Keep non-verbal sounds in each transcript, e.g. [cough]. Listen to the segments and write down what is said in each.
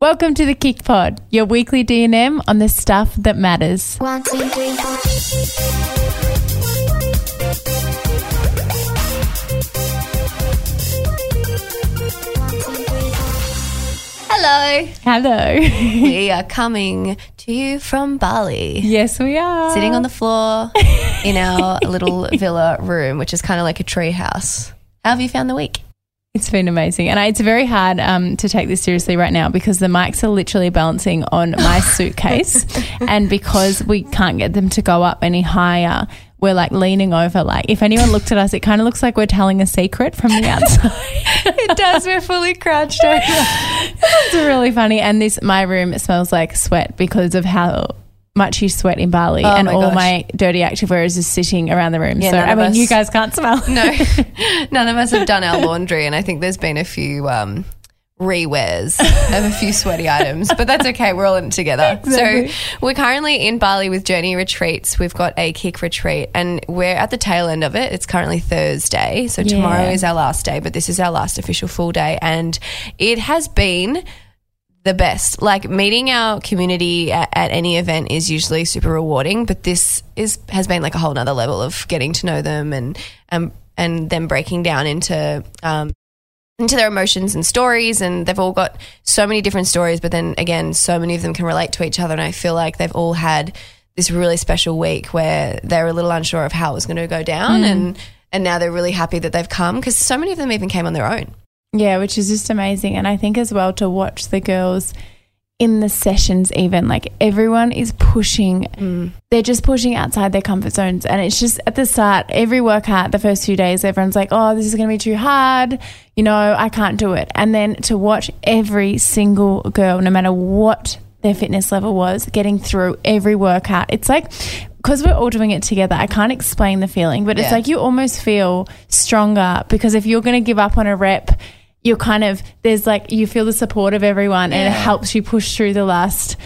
Welcome to the KIC Pod, your weekly D&M on the stuff that matters. One, two, three. Hello. Hello. we [laughs] are coming to you from Bali. yes, we are. Sitting on the floor in our [laughs] little villa room, which is kind of like a tree house. How have you found the week? It's been amazing. And I, it's very hard um, to take this seriously right now because the mics are literally balancing on my [laughs] suitcase. and because we can't get them to go up any higher, we're like leaning over. Like, if anyone looked at us, it kind of looks like we're telling a secret from the [laughs] outside. it does. We're fully crouched over. [laughs] it's really funny. And this, my room smells like sweat because of how much you sweat in Bali, Oh and my all gosh. my dirty activewear is just sitting around the room. Yeah, so I mean, us- you guys can't smell. No, [laughs] none of us have done our laundry, and I think there's been a few um, rewears of a few sweaty items, but that's okay. We're all in it together. [laughs] Exactly. So we're currently in Bali with Journey Retreats. We've got a KIC retreat, and we're at the tail end of it. It's currently Thursday, so tomorrow is our last day, but this is our last official full day, and it has been the best. Like meeting our community at, at any event is usually super rewarding, but this is has been like a whole nother level of getting to know them and and and them breaking down into um, into their emotions and stories and they've all got so many different stories but then again so many of them can relate to each other and I feel like they've all had this really special week where they're a little unsure of how it was going to go down and and now they're really happy that they've come because so many of them even came on their own. Yeah, which is just amazing. And I think as well to watch the girls in the sessions, even like everyone is pushing, mm. they're just pushing outside their comfort zones. And it's just at the start, every workout, the first few days, everyone's like, oh, this is going to be too hard. You know, I can't do it. And then to watch every single girl, no matter what their fitness level was, getting through every workout, it's like, because we're all doing it together, I can't explain the feeling, but it's like you almost feel stronger because if you're going to give up on a rep, you're kind of there's like you feel the support of everyone and it helps you push through the last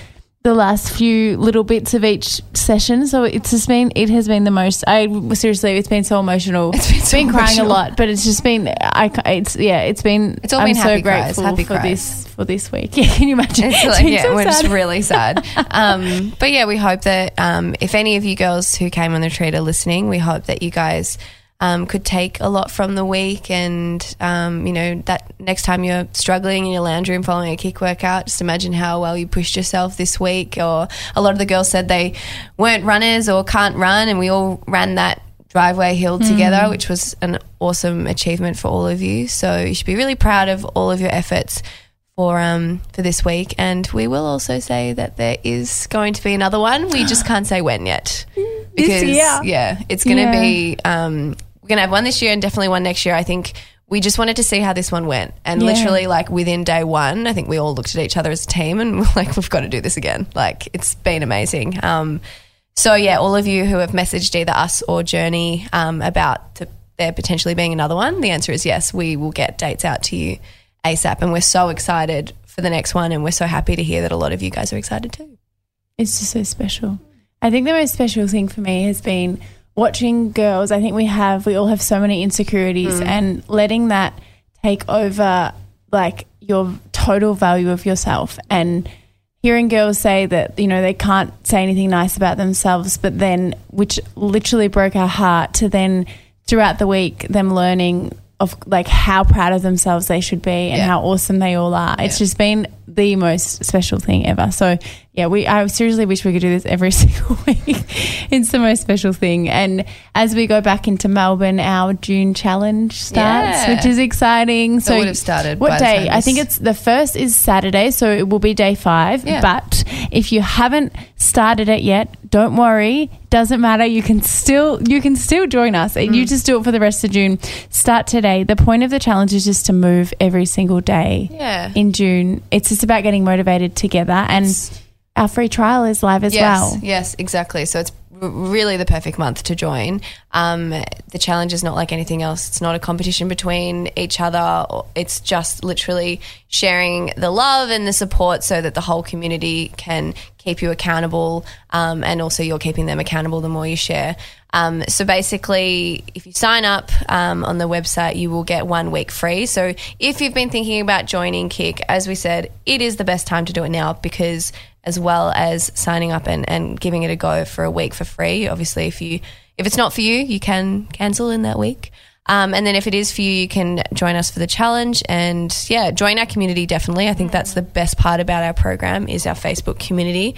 the last few little bits of each session. So it's just been it has been the most i seriously it's been so emotional. It's been so crying a lot but it's just been i it's yeah it's been It's all i'm been so happy cries, grateful happy for cries. this for this week. [laughs] Yeah can you imagine? It's [laughs] like, been yeah, so we're just really sad. [laughs] Um, but yeah, we hope that um, if any of you girls who came on the retreat are listening, we hope that you guys um, could take a lot from the week. And, um, you know, that next time you're struggling in your lounge room following a KIC workout, just imagine how well you pushed yourself this week. Or a lot of the girls said they weren't runners or can't run, and we all ran that driveway hill together, which was an awesome achievement for all of you. So you should be really proud of all of your efforts for um for this week and we will also say that there is going to be another one we just [gasps] can't say when yet because year. yeah it's going to Yeah. be um we're going to have one this year and definitely one next year i think we just wanted to see how this one went and Yeah. literally like within day one i think we all looked at each other as a team and [laughs] we're like we've got to do this again like it's been amazing um so yeah all of you who have messaged either us or journey um, about to, there potentially being another one the answer is yes we will get dates out to you ASAP. And we're so excited for the next one. And we're so happy to hear that a lot of you guys are excited too. It's just so special. I think the most special thing for me has been watching girls. I think we have, we all have so many insecurities mm. and letting that take over like your total value of yourself and hearing girls say that, you know, they can't say anything nice about themselves, but then, which literally broke our heart to then throughout the week, them learning of like how proud of themselves they should be and Yeah. how awesome they all are. It's just been the most special thing ever. So yeah, we I seriously wish we could do this every [laughs] single week. it's the most special thing. And as we go back into Melbourne, our June challenge starts, Yeah. which is exciting. So would have started What day? I think it's the first is Saturday, so it will be day five. Yeah. But if you haven't started it yet, don't worry. Doesn't matter. You can still you can still join us. Mm. You just do it for the rest of June. Start today. The point of the challenge is just to move every single day Yeah. in June. It's just about getting motivated together, and our free trial is live as yes, well. Yes, exactly. So it's really the perfect month to join. Um, the challenge is not like anything else. It's not a competition between each other. It's just literally sharing the love and the support so that the whole community can keep you accountable um, and also you're keeping them accountable the more you share. Um, so basically, if you sign up um, on the website, you will get one week free. So if you've been thinking about joining KIC, as we said, it is the best time to do it now because as well as signing up and, and giving it a go for a week for free. Obviously, if you if it's not for you, you can cancel in that week. Um, and then if it is for you, you can join us for the challenge and yeah, join our community definitely. I think that's the best part about our program is our Facebook community.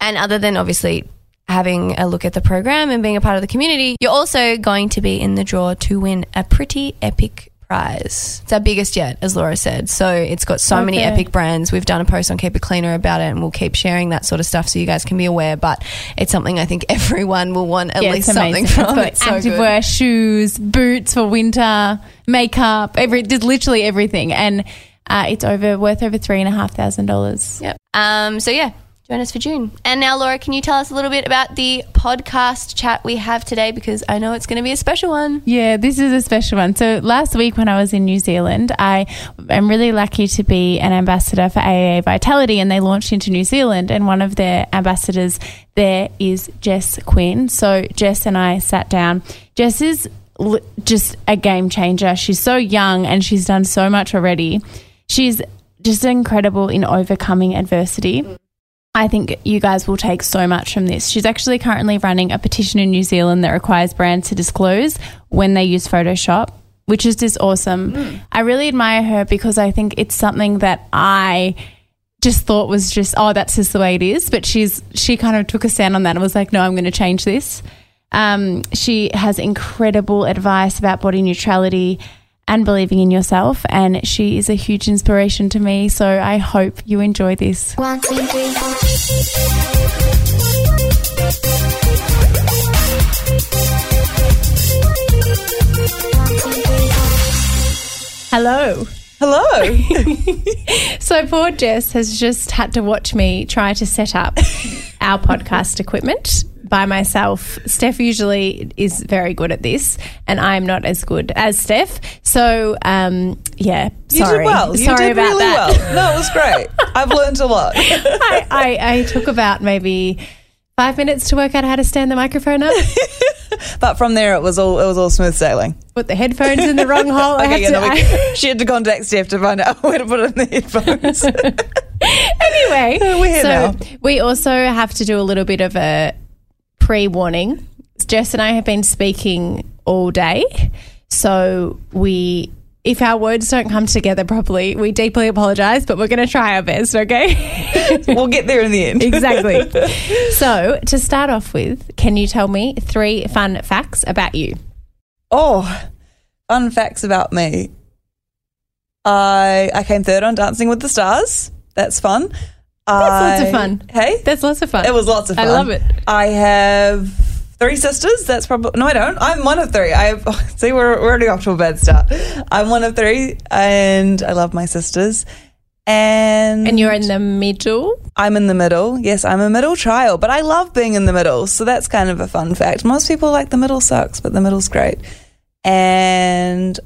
And other than obviously having a look at the program and being a part of the community, you're also going to be in the draw to win a pretty epic prize. It's our biggest yet, as Laura said. So it's got so many epic brands. We've done a post on Keep It Cleaner about it and we'll keep sharing that sort of stuff so you guys can be aware. But it's something I think [laughs] everyone will want at Yeah, least something from. It's It's so activewear, shoes, boots for winter, makeup, every just literally everything, and uh, it's over worth over three and a half thousand dollars. Yep. Um, so yeah, join us for June. And now, Laura, can you tell us a little bit about the podcast chat we have today? Because I know it's going to be a special one. Yeah, this is a special one. So last week when I was in New Zealand, I am really lucky to be an ambassador for AIA Vitality, and they launched into New Zealand. And one of their ambassadors there is Jess Quinn. So Jess and I sat down. Jess is just a game changer. She's so young and she's done so much already. She's just incredible in overcoming adversity. I think you guys will take so much from this. She's actually currently running a petition in New Zealand that requires brands to disclose when they use Photoshop, which is just awesome. I really admire her because I think it's something that I just thought was just oh that's just the way it is but she's she kind of took a stand on that and was like no i'm going to change this um, she has incredible advice about body neutrality and believing in yourself and she is a huge inspiration to me so i hope you enjoy this One, two, three, four. One, two, three, four. hello Hello. [laughs] [laughs] So poor Jess has just had to watch me try to set up our podcast equipment by myself. Steph usually is very good at this, and I'm not as good as Steph. So, um, yeah, You did well. You sorry did about really that. well. No, it was great. [laughs] I've learned a lot. I, I, I took about maybe five minutes to work out how to stand the microphone up. [laughs] But from there, it was all it was all smooth sailing. Put the headphones in the wrong hole. I [laughs] Okay, had yeah, to- no, I- she had to contact Steph to find out where to put in the headphones. anyway, so now. we also have to do a little bit of a pre warning. Jess and I have been speaking all day. So we, if our words don't come together properly, we deeply apologize, but we're going to try our best, okay? [laughs] we'll get there in the end. exactly. [laughs] So to start off with, can you tell me three fun facts about you? Oh, fun facts about me. I I came third on Dancing with the Stars. That's fun. That's lots of fun. Hey, That's lots of fun. It was lots of fun. I love it. I have three sisters. That's probably no, I don't. I'm one of three. I have, [laughs] see, we're, we're already off to a bad start. I'm one of three, and I love my sisters. And And you're in the middle. I'm in the middle. Yes, I'm a middle child, but I love being in the middle. So that's kind of a fun fact. Most people like the middle sucks, but the middle's great. And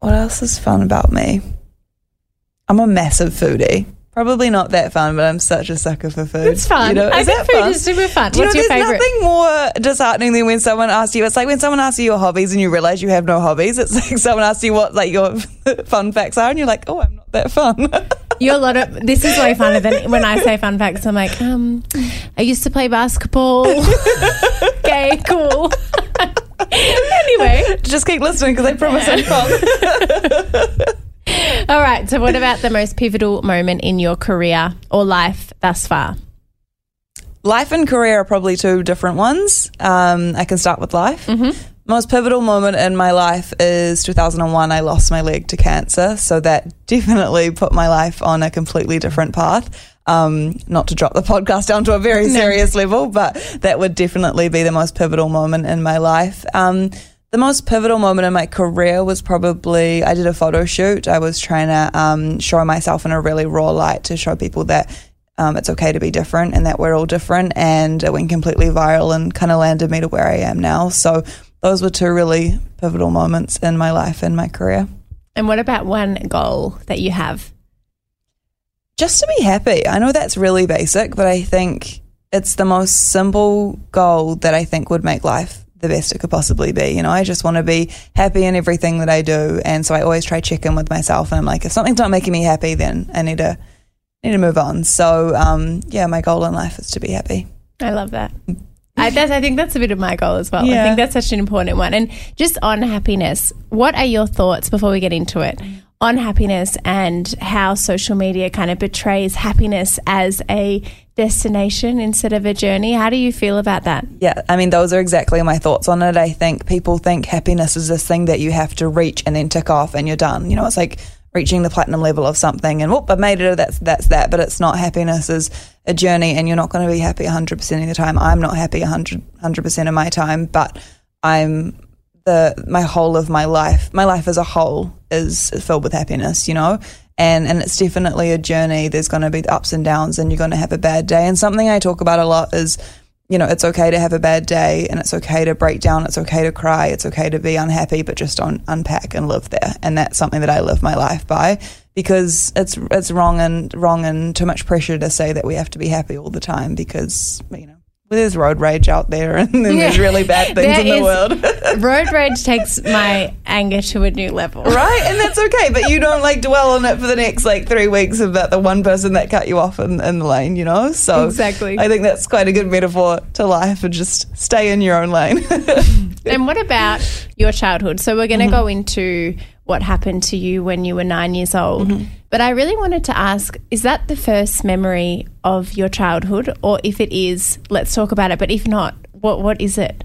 what else is fun about me? I'm a massive foodie. Probably not that fun, but I'm such a sucker for food. It's fun. You know, I think that food fun? is super fun. Do you What's know, your there's favorite? nothing more disheartening than when someone asks you. It's like when someone asks you your hobbies and you realize you have no hobbies. It's [laughs] like someone asks you what like your [laughs] fun facts are, and you're like, oh, I'm not that fun. [laughs] You're a lot of. This is way funner than when I say fun facts. I'm like, um, I used to play basketball. okay, cool. anyway, Just keep listening because I promise I'm fun. [laughs] all right. So, what about the most pivotal moment in your career or life thus far? life and career are probably two different ones. Um, I can start with life. Mm-hmm. Most pivotal moment in my life is 2001. I lost my leg to cancer, so that [laughs] definitely put my life on a completely different path. Um, not to drop the podcast down to a very [laughs] serious level, but that would definitely be the most pivotal moment in my life. Um, the most pivotal moment in my career was probably I did a photo shoot. I was trying to um, show myself in a really raw light to show people that um, it's okay to be different and that we're all different. And it went completely viral and kind of landed me to where I am now. So those were two really pivotal moments in my life and my career. And what about one goal that you have? Just to be happy. I know that's really basic, but I think it's the most simple goal that I think would make life the best it could possibly be. You know, I just want to be happy in everything that I do, and so I always try check in with myself, and I'm like, if something's not making me happy, then I need to need to move on. So, um, yeah, my goal in life is to be happy. I love that. I, that's, I think that's a bit of my goal as well. I think that's such an important one. And just on happiness, what are your thoughts before we get into it on happiness and how social media kind of betrays happiness as a destination instead of a journey? How do you feel about that? Yeah, I mean, those are exactly my thoughts on it. I think people think happiness is this thing that you have to reach and then tick off and you're done. You know, it's like reaching the platinum level of something and whoop, I've made it, that's, that's that. But it's not happiness is a journey and you're not going to be happy 100% of the time. I'm not happy 100, 100% of my time, but I'm the, my whole of my life, my life as a whole is filled with happiness, you know? And, and it's definitely a journey. There's going to be ups and downs and you're going to have a bad day. And something I talk about a lot is, you know, it's okay to have a bad day and it's okay to break down. It's okay to cry. It's okay to be unhappy, but just don't unpack and live there. And that's something that I live my life by because it's, it's wrong and wrong and too much pressure to say that we have to be happy all the time because, you know, there's road rage out there [laughs] and then there's really bad things There in the is- world. [laughs] Road rage takes my anger to a new level. right? And that's okay, but you don't like dwell on it for the next like three weeks about the one person that cut you off in, in the lane, you know? So Exactly. I think that's quite a good metaphor to life and just stay in your own lane. [laughs] And what about your childhood? So we're going to mm-hmm. go into what happened to you when you were nine years old. Mm-hmm. But I really wanted to ask is that the first memory of your childhood? Or if it is, let's talk about it. But if not, what what is it?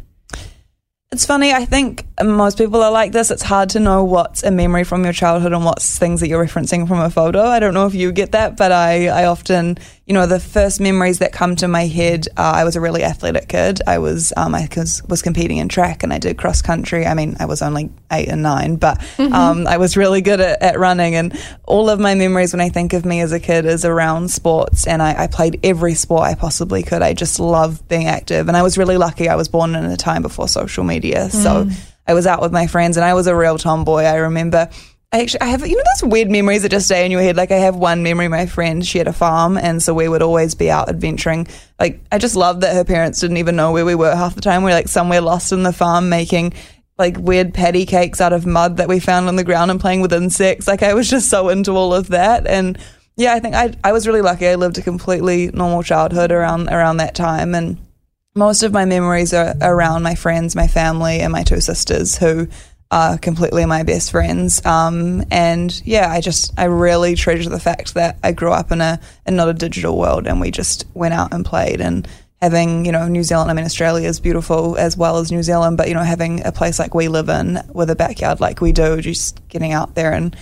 It's funny. I think most people are like this. It's hard to know what's a memory from your childhood and what's things that you're referencing from a photo. I don't know if you get that, but I, I often, you know, the first memories that come to my head. Uh, I was a really athletic kid. I was, um, I was, was competing in track and I did cross country. I mean, I was only eight and nine, but um, I was really good at, at running. And all of my memories when I think of me as a kid is around sports. And I, I played every sport I possibly could. I just love being active, and I was really lucky. I was born in a time before social media, so I was out with my friends, and I was a real tomboy. I remember. I actually, I have, you know, those weird memories that just stay in your head. Like, I have one memory, my friend, she had a farm, and so we would always be out adventuring. Like, I just loved that her parents didn't even know where we were half the time. We are like somewhere lost in the farm making like weird patty cakes out of mud that we found on the ground and playing with insects. Like, I was just so into all of that. And yeah, I think I, I was really lucky. I lived a completely normal childhood around, around that time. And, most of my memories are around my friends, my family, and my two sisters who are completely my best friends. Um, and yeah, I just I really treasure the fact that I grew up in a in not a digital world, and we just went out and played and. Having, you know, New Zealand, I mean, Australia is beautiful as well as New Zealand, but, you know, having a place like we live in with a backyard like we do, just getting out there and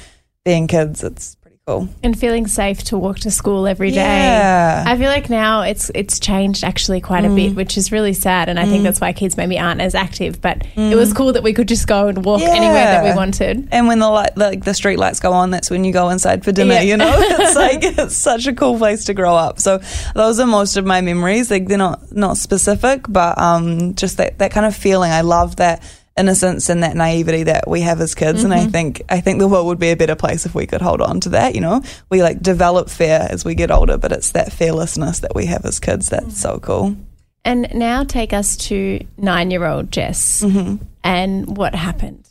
being kids, it's cool. And feeling safe to walk to school every day. Yeah. I feel like now it's it's changed actually quite a bit, mm. which is really sad. And I think mm. that's why kids maybe aren't as active. But it was mm. cool that we could just go and walk anywhere that we wanted. And when the light, like the street lights go on, that's when you go inside for dinner. Yeah. You know, [laughs] it's like it's such a cool place to grow up. So those are most of my memories. Like they're not not specific, but um, just that that kind of feeling. I love that innocence and that naivety that we have as kids. And I mm-hmm. think I think the world would be a better place if we could hold on to that. You know, we like develop fear as we get older, but it's that fearlessness that we have as kids that's mm. so cool. And now take us to nine year old Jess mm-hmm. and what happened.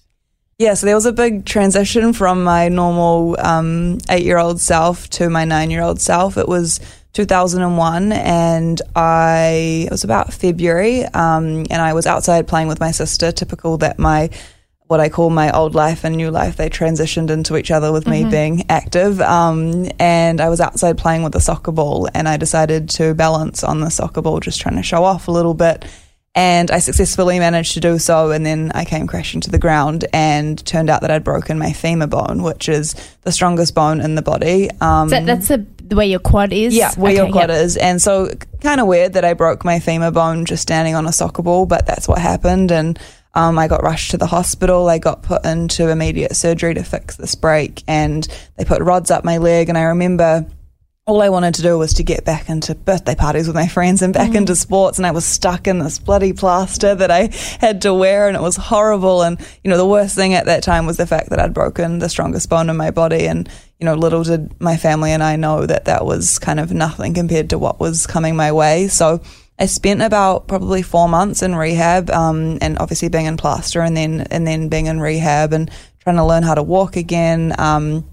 Yeah, so there was a big transition from my normal um, eight year old self to my nine year old self. It was 2001, and I, it was about February, um, and I was outside playing with my sister, typical that my what I call my old life and new life, they transitioned into each other with me being active. Um, and I was outside playing with a soccer ball, and I decided to balance on the soccer ball, just trying to show off a little bit. And I successfully managed to do so. And then I came crashing to the ground and turned out that I'd broken my femur bone, which is the strongest bone in the body. Um, So that's the, the way your quad is? yeah, where Okay, your quad yeah. is. And so, kind of weird that I broke my femur bone just standing on a soccer ball, but that's what happened. And um, I got rushed to the hospital. I got put into immediate surgery to fix this break, and they put rods up my leg. And I remember all I wanted to do was to get back into birthday parties with my friends and back into sports. And I was stuck in this bloody plaster that I had to wear, and it was horrible. And, you know, the worst thing at that time was the fact that I'd broken the strongest bone in my body. And, you know, little did my family and I know that that was kind of nothing compared to what was coming my way. So, I spent about probably four months in rehab, um, and obviously being in plaster, and then and then being in rehab and trying to learn how to walk again, um,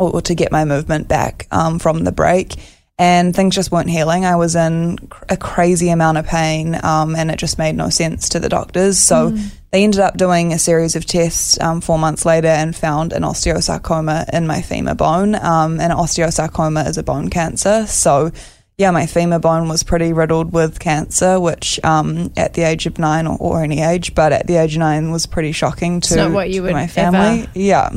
or, or to get my movement back um, from the break. And things just weren't healing. I was in cr- a crazy amount of pain, um, and it just made no sense to the doctors. So they ended up doing a series of tests um, four months later and found an osteosarcoma in my femur bone. Um, and osteosarcoma is a bone cancer. So, yeah, my femur bone was pretty riddled with cancer, which um, at the age of nine or, or any age, but at the age of nine was pretty shocking to, not what you to would my family. Yeah,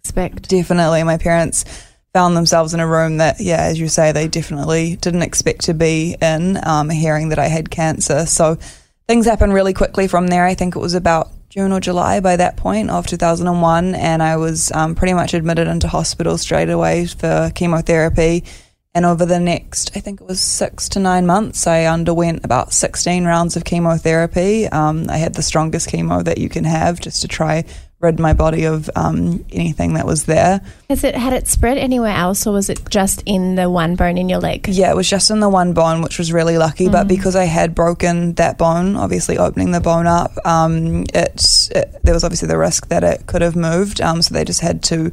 Expect. definitely. My parents found themselves in a room that, yeah, as you say, they definitely didn't expect to be in, um, hearing that I had cancer. So things happened really quickly from there. I think it was about June or July by that point of 2001, and I was um, pretty much admitted into hospital straight away for chemotherapy. And over the next, I think it was six to nine months, I underwent about 16 rounds of chemotherapy. Um, I had the strongest chemo that you can have just to try rid my body of um, anything that was there. Has it had it spread anywhere else, or was it just in the one bone in your leg? Yeah, it was just in the one bone, which was really lucky. But because I had broken that bone, obviously opening the bone up, um, it, it there was obviously the risk that it could have moved. Um, so they just had to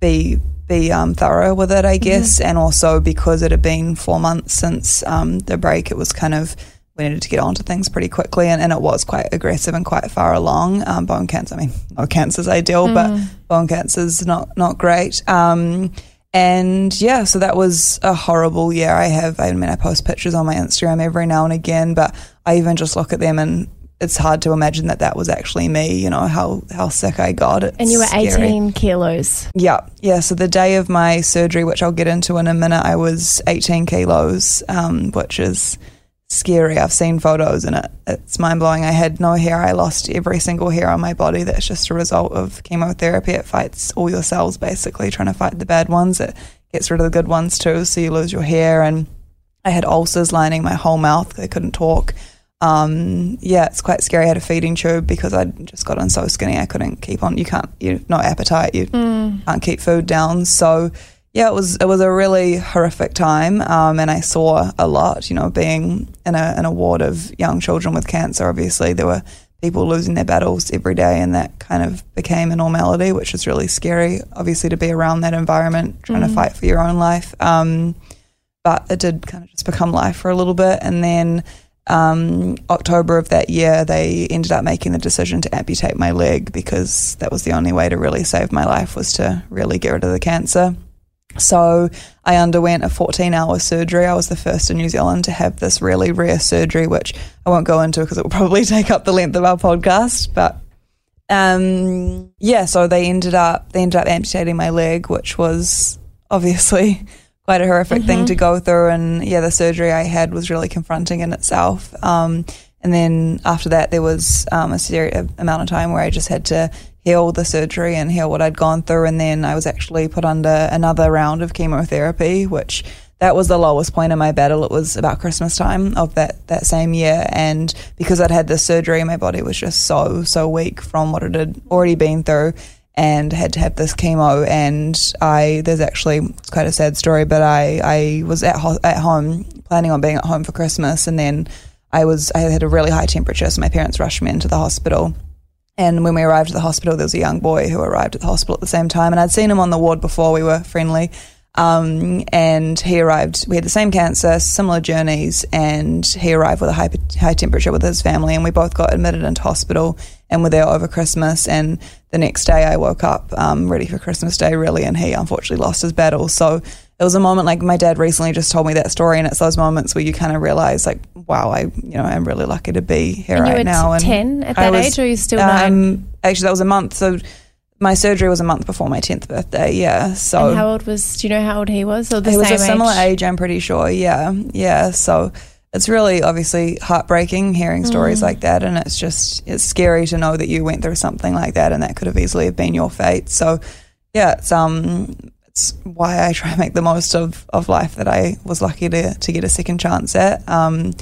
be be um, thorough with it, I guess. And also because it had been four months since um, the break, it was kind of we needed to get onto things pretty quickly, and, and it was quite aggressive and quite far along. Um, bone cancer, I mean, no cancer's ideal, but bone cancer's not not great. Um, and yeah, so that was a horrible year. I have, I mean, I post pictures on my Instagram every now and again, but I even just look at them and it's hard to imagine that that was actually me. You know how how sick I got. It's And you were scary. 18 kilos. Yeah, yeah. So the day of my surgery, which I'll get into in a minute, I was 18 kilos, um, which is scary. I've seen photos and it, it's mind blowing. I had no hair. I lost every single hair on my body. That's just a result of chemotherapy. It fights all your cells basically, trying to fight the bad ones. It gets rid of the good ones too. So you lose your hair. And I had ulcers lining my whole mouth. I couldn't talk. Um, yeah, it's quite scary. I had a feeding tube because I'd just gotten so skinny. I couldn't keep on. You can't. You no appetite. You can't keep food down. So yeah, it was it was a really horrific time, um, and I saw a lot. You know, being in a in a ward of young children with cancer, obviously there were people losing their battles every day, and that kind of became a normality, which was really scary. Obviously, to be around that environment, trying to fight for your own life. Um, but it did kind of just become life for a little bit, and then um, October of that year, they ended up making the decision to amputate my leg because that was the only way to really save my life was to really get rid of the cancer. So I underwent a 14 hour surgery. I was the first in New Zealand to have this really rare surgery, which I won't go into because it will probably [laughs] take up the length of our podcast. But um, yeah, so they ended up they ended up amputating my leg, which was obviously [laughs] quite a horrific thing to go through. And yeah, the surgery I had was really confronting in itself. Um, and then after that, there was um, a serious amount of time where I just had to heal the surgery and heal what I'd gone through. And then I was actually put under another round of chemotherapy, which that was the lowest point in my battle. It was about Christmas time of that, that same year. And because I'd had the surgery, my body was just so, so weak from what it had already been through and had to have this chemo. And I, there's actually, it's quite a sad story, but I, I was at, ho- at home planning on being at home for Christmas. And then I was, I had a really high temperature. So my parents rushed me into the hospital. And when we arrived at the hospital, there was a young boy who arrived at the hospital at the same time. And I'd seen him on the ward before, we were friendly. Um, and he arrived, we had the same cancer, similar journeys, and he arrived with a high, high temperature with his family. And we both got admitted into hospital and were there over Christmas. And the next day I woke up um, ready for Christmas Day, really. And he unfortunately lost his battle. So it was a moment like my dad recently just told me that story. And it's those moments where you kind of realize, like, wow, I, you know, I'm really lucky to be here And you right were now. And 10 at that was, age, or you still nine? um, Actually, that was a month. So my surgery was a month before my 10th birthday. Yeah. So and how old was, do you know how old he was? Or the he was a similar age? age, I'm pretty sure. Yeah. Yeah. So it's really obviously heartbreaking hearing Mm. stories like that. And it's just, it's scary to know that you went through something like that and that could have easily have been your fate. So yeah, it's, um, it's why I try and make the most of, of life that I was lucky to, to get a second chance at. Um,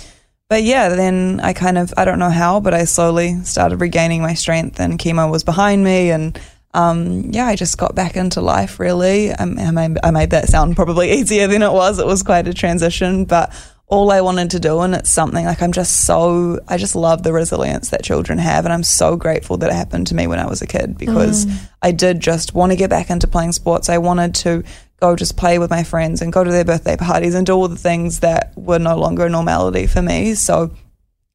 but yeah, then I kind of, I don't know how, but I slowly started regaining my strength and chemo was behind me. And um, yeah, I just got back into life really. Um, I, made, I made that sound probably [laughs] easier than it was. It was quite a transition, but all I wanted to do. And it's something like I'm just so, I just love the resilience that children have. And I'm so grateful that it happened to me when I was a kid because I did just want to get back into playing sports. I wanted to go just play with my friends and go to their birthday parties and do all the things that were no longer a normality for me. So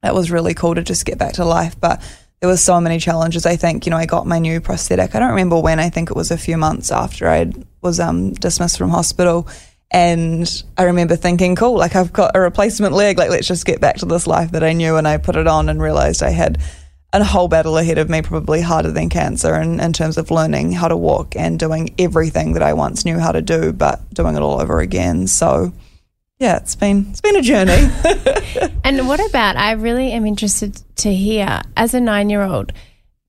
that was really cool to just get back to life. But there was so many challenges. I think you know I got my new prosthetic. I don't remember when. I think it was a few months after I was um, dismissed from hospital. And I remember thinking, cool, like I've got a replacement leg. Like let's just get back to this life that I knew. And I put it on and realized I had a whole battle ahead of me, probably harder than cancer, in, in terms of learning how to walk and doing everything that I once knew how to do, but doing it all over again. So yeah, it's been it's been a journey. [laughs] [laughs] And what about? I really am interested to hear. As a nine-year-old,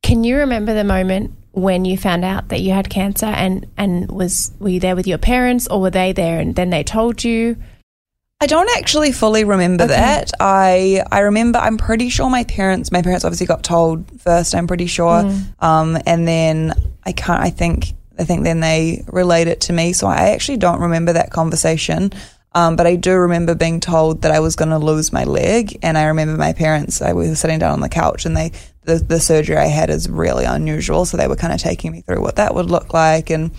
can you remember the moment when you found out that you had cancer, and and was were you there with your parents, or were they there and then they told you? I don't actually fully remember Okay. that. I I remember. I'm pretty sure my parents. My parents obviously got told first. I'm pretty sure, um, and then I can't. I think. I think then they relayed it to me. So I actually don't remember that conversation. Um, but I do remember being told that I was going to lose my leg, and I remember my parents. I was sitting down on the couch, and they the, the surgery I had is really unusual. So they were kind of taking me through what that would look like, and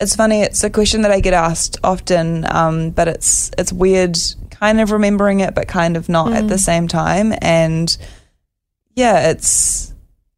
it's funny. It's a question that I get asked often, um, but it's it's weird, kind of remembering it, but kind of not at the same time. And yeah, it's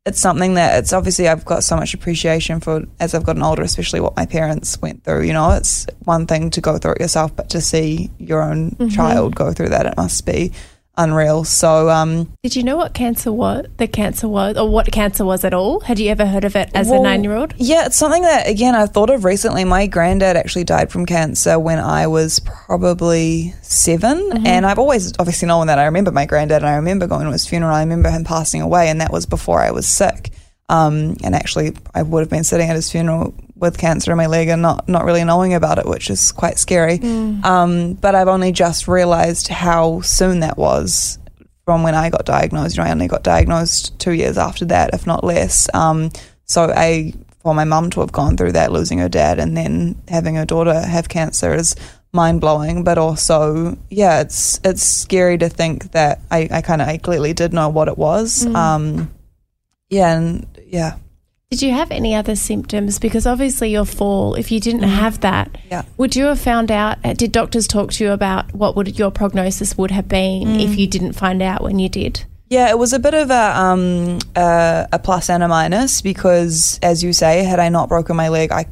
it's something that it's obviously I've got so much appreciation for as I've gotten older, especially what my parents went through. You know, it's one thing to go through it yourself, but to see your own child go through that, it must be unreal. So um, Did you know what cancer was? The cancer was, or what cancer was at all? Had you ever heard of it as a nine-year-old? Yeah, it's something that again I've thought of recently. My granddad actually died from cancer when I was probably 7 Mm-hmm. and I've always obviously known that. I remember my granddad, and I remember going to his funeral. I remember him passing away, and that was before I was sick. Um, and actually, I would have been sitting at his funeral with cancer in my leg and not not really knowing about it, which is quite scary. Um, but I've only just realised how soon that was from when I got diagnosed. You know, I only got diagnosed two years after that, if not less. Um, so I, for my mum to have gone through that, losing her dad, and then having her daughter have cancer is mind blowing. But also, yeah, it's it's scary to think that I, I kind of I clearly did know what it was. Um, yeah, and yeah. Did you have any other symptoms? Because obviously your fall, if you didn't have that, Mm-hmm. Yeah. would you have found out? uh, Did doctors talk to you about what would your prognosis would have been Mm. if you didn't find out when you did? Yeah, it was a bit of a um, a, a plus and a minus because, as you say, had I not broken my leg, I,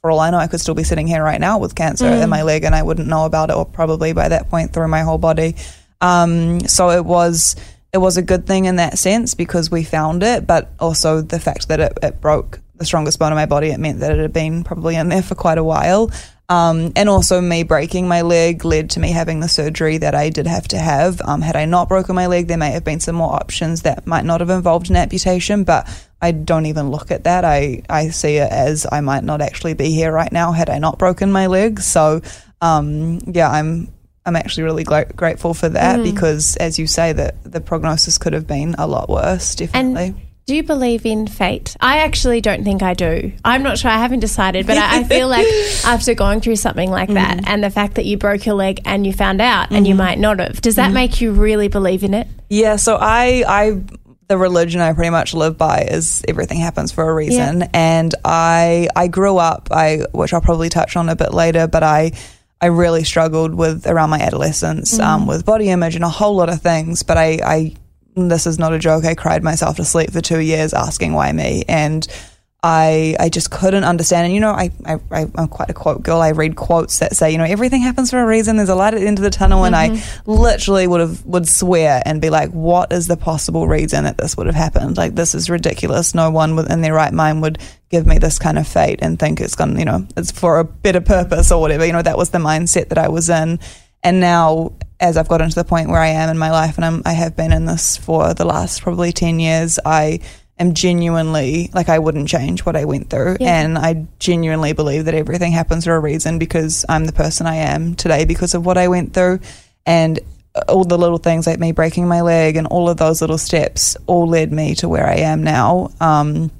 for all I know, I could still be sitting here right now with cancer in my leg, and I wouldn't know about it, or probably by that point through my whole body. Um, so it was it was a good thing in that sense because we found it, but also the fact that it, it broke the strongest bone in my body, it meant that it had been probably in there for quite a while. Um, and also, me breaking my leg led to me having the surgery that I did have to have. Um, had I not broken my leg, there may have been some more options that might not have involved an amputation, but I don't even look at that. I, I see it as I might not actually be here right now had I not broken my leg. So, um, yeah, I'm I'm actually really gla- grateful for that because, as you say, that the prognosis could have been a lot worse. Definitely. And do you believe in fate? I actually don't think I do. I'm not sure. I haven't decided, but I, I feel like [laughs] after going through something like that Mm-hmm. and the fact that you broke your leg and you found out and you might not have, does that Mm-hmm. make you really believe in it? Yeah, so I, I, the religion I pretty much live by is everything happens for a reason, and I, I grew up, I, which I'll probably touch on a bit later, but I, I really struggled with around my adolescence, um, with body image and a whole lot of things. But I, I, this is not a joke. I cried myself to sleep for two years asking why me, and I I just couldn't understand. And you know, I, I I'm quite a quote girl. I read quotes that say, you know, everything happens for a reason. There's a light at the end of the tunnel, and I mm-hmm. literally would have would swear and be like, what is the possible reason that this would have happened? Like this is ridiculous. No one within their right mind would give me this kind of fate and think it's gonna, you know, it's for a better purpose or whatever. You know, that was the mindset that I was in. And now, as I've gotten to the point where I am in my life, and I'm, I have been in this for the last probably 10 years, I am genuinely, like, I wouldn't change what I went through. Yeah. And I genuinely believe that everything happens for a reason because I'm the person I am today because of what I went through. And all the little things like me breaking my leg and all of those little steps all led me to where I am now. Um,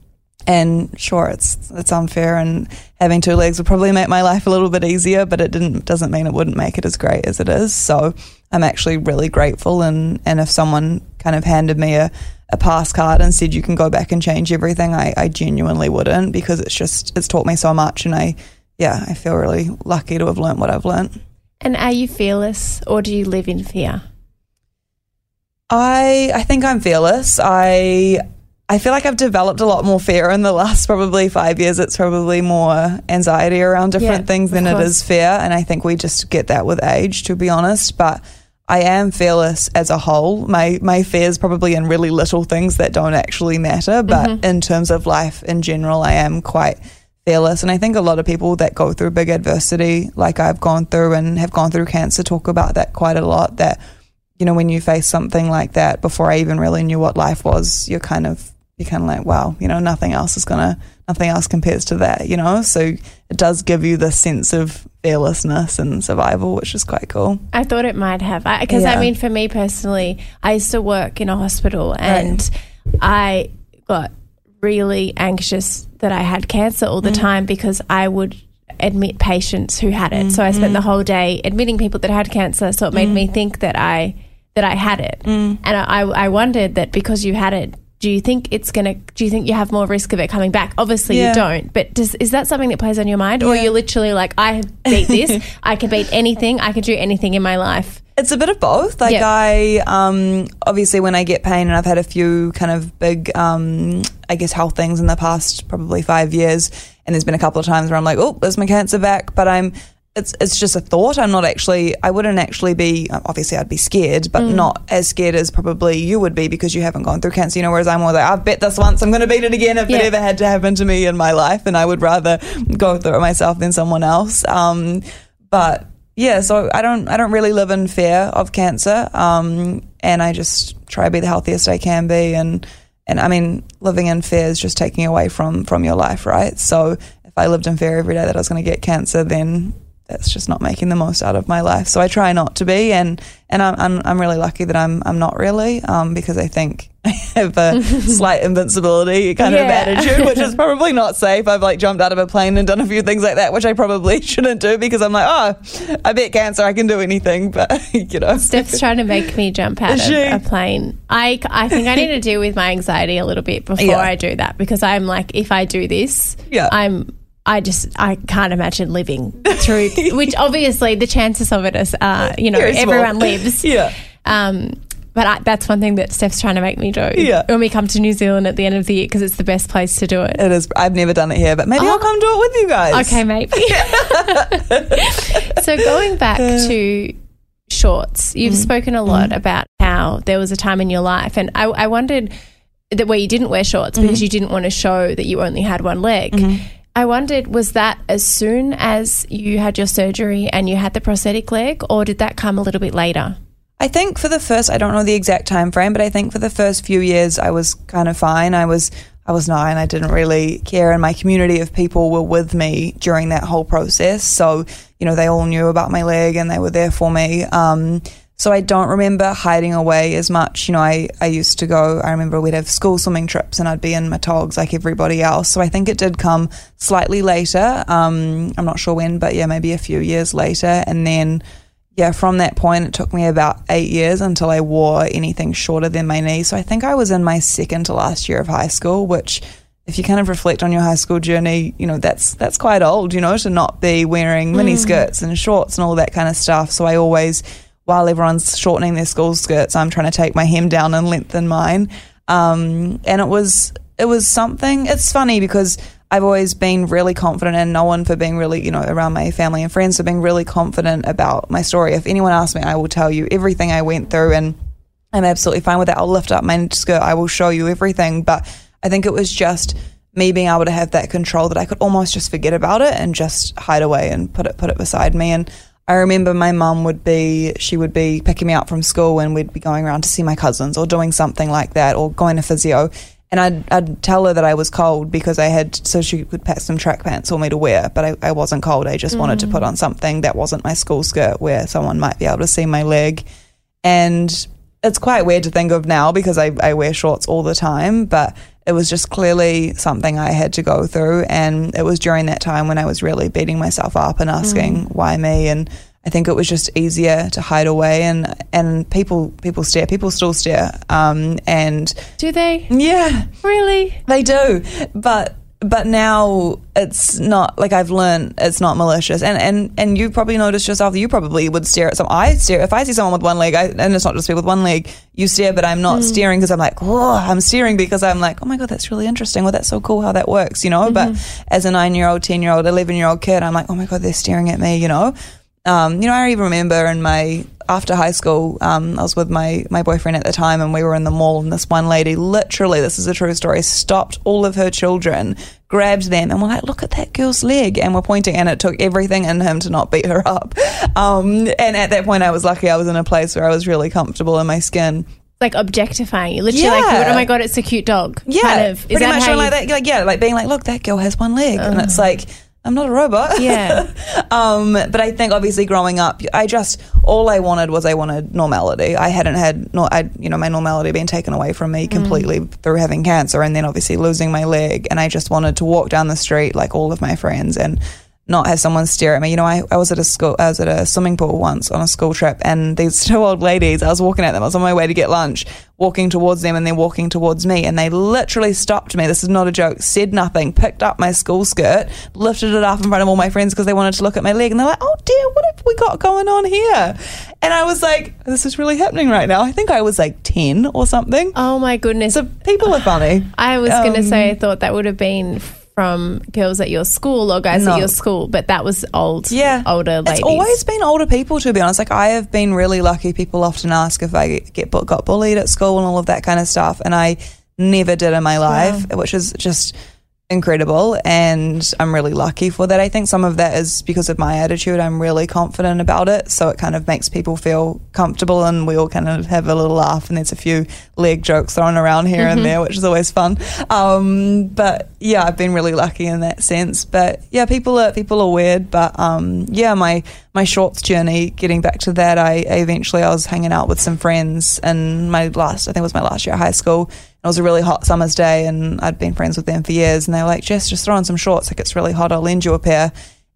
and sure, it's it's unfair, and having two legs would probably make my life a little bit easier, but it didn't doesn't mean it wouldn't make it as great as it is. So I'm actually really grateful, and and if someone kind of handed me a a pass card and said you can go back and change everything, I, I genuinely wouldn't because it's just it's taught me so much, and I yeah I feel really lucky to have learnt what I've learnt. And are you fearless or do you live in fear? I I think I'm fearless. I I feel like I've developed a lot more fear in the last probably five years. It's probably more anxiety around different Yeah, things than it is fear, and I think we just get that with age, to be honest. But I am fearless as a whole. My my fear is probably in really little things that don't actually matter, but Mm-hmm. in terms of life in general, I am quite fearless. And I think a lot of people that go through big adversity, like I've gone through and have gone through cancer, talk about that quite a lot. That you know, when you face something like that, before I even really knew what life was, you're kind of you're kind of like, wow, you know, nothing else is gonna, nothing else compares to that, you know. So it does give you this sense of fearlessness and survival, which is quite cool. I thought it might have. Because, I, Yeah. mean, for me personally, I used to work in a hospital and I got really anxious that I had cancer all the mm. time because I would admit patients who had it. So I spent the mm-hmm. whole day admitting people that had cancer. So it made me mm. think that I that I had it, mm. and I, I wondered that because you had it. Do you think it's gonna? Do you think you have more risk of it coming back? Obviously, Yeah. you don't. But does, is that something that plays on your mind, or you're literally like, I have beat this. [laughs] I can beat anything. I can do anything in my life. It's a bit of both. Like Yeah. I, um, obviously, when I get pain, and I've had a few kind of big, um, I guess, health things in the past probably five years, and there's been a couple of times where I'm like, oh, there's my cancer back, but I'm. It's, it's just a thought. I'm not actually. I wouldn't actually be. Obviously, I'd be scared, but not as scared as probably you would be because you haven't gone through cancer. You know, whereas I'm more like, I've bet this once. I'm going to beat it again if Yeah. it ever had to happen to me in my life, and I would rather go through it myself than someone else. Um, but yeah, so I don't I don't really live in fear of cancer, um, and I just try to be the healthiest I can be, and and I mean living in fear is just taking away from from your life, right? So if I lived in fear every day that I was going to get cancer, then that's just not making the most out of my life. So I try not to be, and and I'm I'm, I'm really lucky that I'm I'm not really, um, because I think [laughs] I have a [laughs] slight invincibility kind of attitude, which is [laughs] probably not safe. I've like jumped out of a plane and done a few things like that, which I probably shouldn't do because I'm like, oh, I bet cancer, I can do anything, but you know, Steph's trying to make me jump out of a plane. I, I think I need to deal with my anxiety a little bit before Yeah. I do that because I'm like, if I do this, Yeah. I'm. I just I can't imagine living through [laughs] which obviously the chances of it is uh you know Very small. everyone lives [laughs] yeah. um but I, that's one thing that Steph's trying to make me do Yeah. when we come to New Zealand at the end of the year because it's the best place to do it It is. I've never done it here, but maybe Oh. I'll come do it with you guys. Okay, maybe. [laughs] so going back uh. to shorts, you've mm-hmm. spoken a lot mm-hmm. about how there was a time in your life, and I, I wondered that where you didn't wear shorts mm-hmm. because you didn't want to show that you only had one leg. I wondered, was that as soon as you had your surgery and you had the prosthetic leg, or did that come a little bit later? I think for the first, I don't know the exact time frame, but I think for the first few years, I was kind of fine. I was, I was nine. I didn't really care, and my community of people were with me during that whole process. So, you know, they all knew about my leg and they were there for me. Um, so I don't remember hiding away as much. You know, I, I used to go, I remember we'd have school swimming trips and I'd be in my togs like everybody else. So I think it did come slightly later. Um, I'm not sure when, but yeah, maybe a few years later. And then, yeah, from that point, it took me about eight years until I wore anything shorter than my knee. So I think I was in my second to last year of high school, which, if you kind of reflect on your high school journey, you know that's that's quite old, you know, to not be wearing mini skirts and shorts and all that kind of stuff. So I always, while everyone's shortening their school skirts, I'm trying to take my hem down and lengthen mine. Um, and it was it was something. It's funny because I've always been really confident and known for being really, you know, around my family and friends for being really confident about my story. If anyone asks me, I will tell you everything I went through and I'm absolutely fine with that. I'll lift up my skirt. I will show you everything. But I think it was just me being able to have that control that I could almost just forget about it and just hide away and put it put it beside me. And I remember my mum would be she would be picking me up from school and we'd be going around to see my cousins or doing something like that or going to physio. And I'd, I'd tell her that I was cold because I had, so she could pack some track pants for me to wear, but I, I wasn't cold. I just wanted to put mm. on something that wasn't my school skirt where someone might be able to see my leg. And it's quite weird to think of now because I, I wear shorts all the time. But it was just clearly something I had to go through. And it was during that time when I was really beating myself up and asking why me. And I think it was just easier to hide away. And, and people, people stare, people still stare. Um, and Do they yeah, really? they do. But, but now it's not like I've learned it's not malicious, and and and you probably noticed yourself. You probably would stare at some. I stare if I see someone with one leg, I, and it's not just people with one leg. You stare, but I'm not hmm. staring because I'm like, oh, I'm staring because I'm like, oh my god, that's really interesting. Well, that's so cool how that works, you know. But mm-hmm. as a nine year old, ten year old, eleven year old kid, I'm like, oh my god, they're staring at me, you know. Um, you know, I even remember in my after high school, um, I was with my my boyfriend at the time, and we were in the mall, and this one lady, literally, this is a true story, stopped all of her children, grabbed them, and we're like, "Look at that girl's leg," and we're pointing, and it took everything in him to not beat her up. Um, and at that point, I was lucky; I was in a place where I was really comfortable in my skin. Like objectifying you, literally like, oh my god, it's a cute dog. Yeah, kind of. Is pretty that much how like that. Like yeah, like being like, "Look, that girl has one leg," and it's like. I'm not a robot. Yeah. [laughs] um, but I think obviously growing up, I just all I wanted was I wanted normality. I hadn't had no, I you know my normality being taken away from me completely through having cancer, and then obviously losing my leg. And I just wanted to walk down the street like all of my friends and not have someone stare at me. You know, I, I was at a school, I was at a swimming pool once on a school trip, and these [laughs] two old ladies, I was walking at them. I was on my way to get lunch, walking towards them, and they're walking towards me, and they literally stopped me. This is not a joke. Said nothing, picked up my school skirt, lifted it up in front of all my friends because they wanted to look at my leg, and they're like, "Oh dear, what have we got going on here?" And I was like, "This is really happening right now." I think I was like ten or something. Oh my goodness. So people are funny. I was going to Um, say I thought that would have been from girls at your school or guys No. at your school, but that was old, yeah, older ladies. It's always been older people, to be honest. Like I have been really lucky. People often ask if I get got bullied at school and all of that kind of stuff, and I never did in my life, which is just incredible. And I'm really lucky for that. I think some of that is because of my attitude. I'm really confident about it, so it kind of makes people feel comfortable, and we all kind of have a little laugh. And there's a few leg jokes thrown around here and there, which is always fun. Um, but yeah, I've been really lucky in that sense. But yeah, people are people are weird. But um, yeah, my my shorts journey, getting back to that, I, I eventually I was hanging out with some friends and my last I think it was my last year at high school. It was a really hot summer's day, and I'd been friends with them for years. And they were like, "Jess, just throw on some shorts. Like it's really hot. I'll lend you a pair."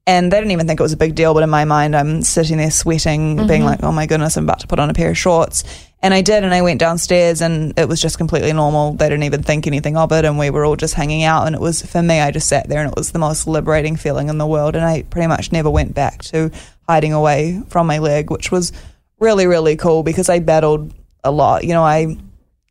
And they didn't even think it was a big deal, but in my mind, I'm sitting there sweating, being mm-hmm. like, "Oh my goodness, I'm about to put on a pair of shorts." And I did, and I went downstairs, and it was just completely normal. They didn't even think anything of it, and we were all just hanging out. And it was for me, I just sat there, and it was the most liberating feeling in the world. And I pretty much never went back to hiding away from my leg, which was really, really cool because I battled a lot. You know, I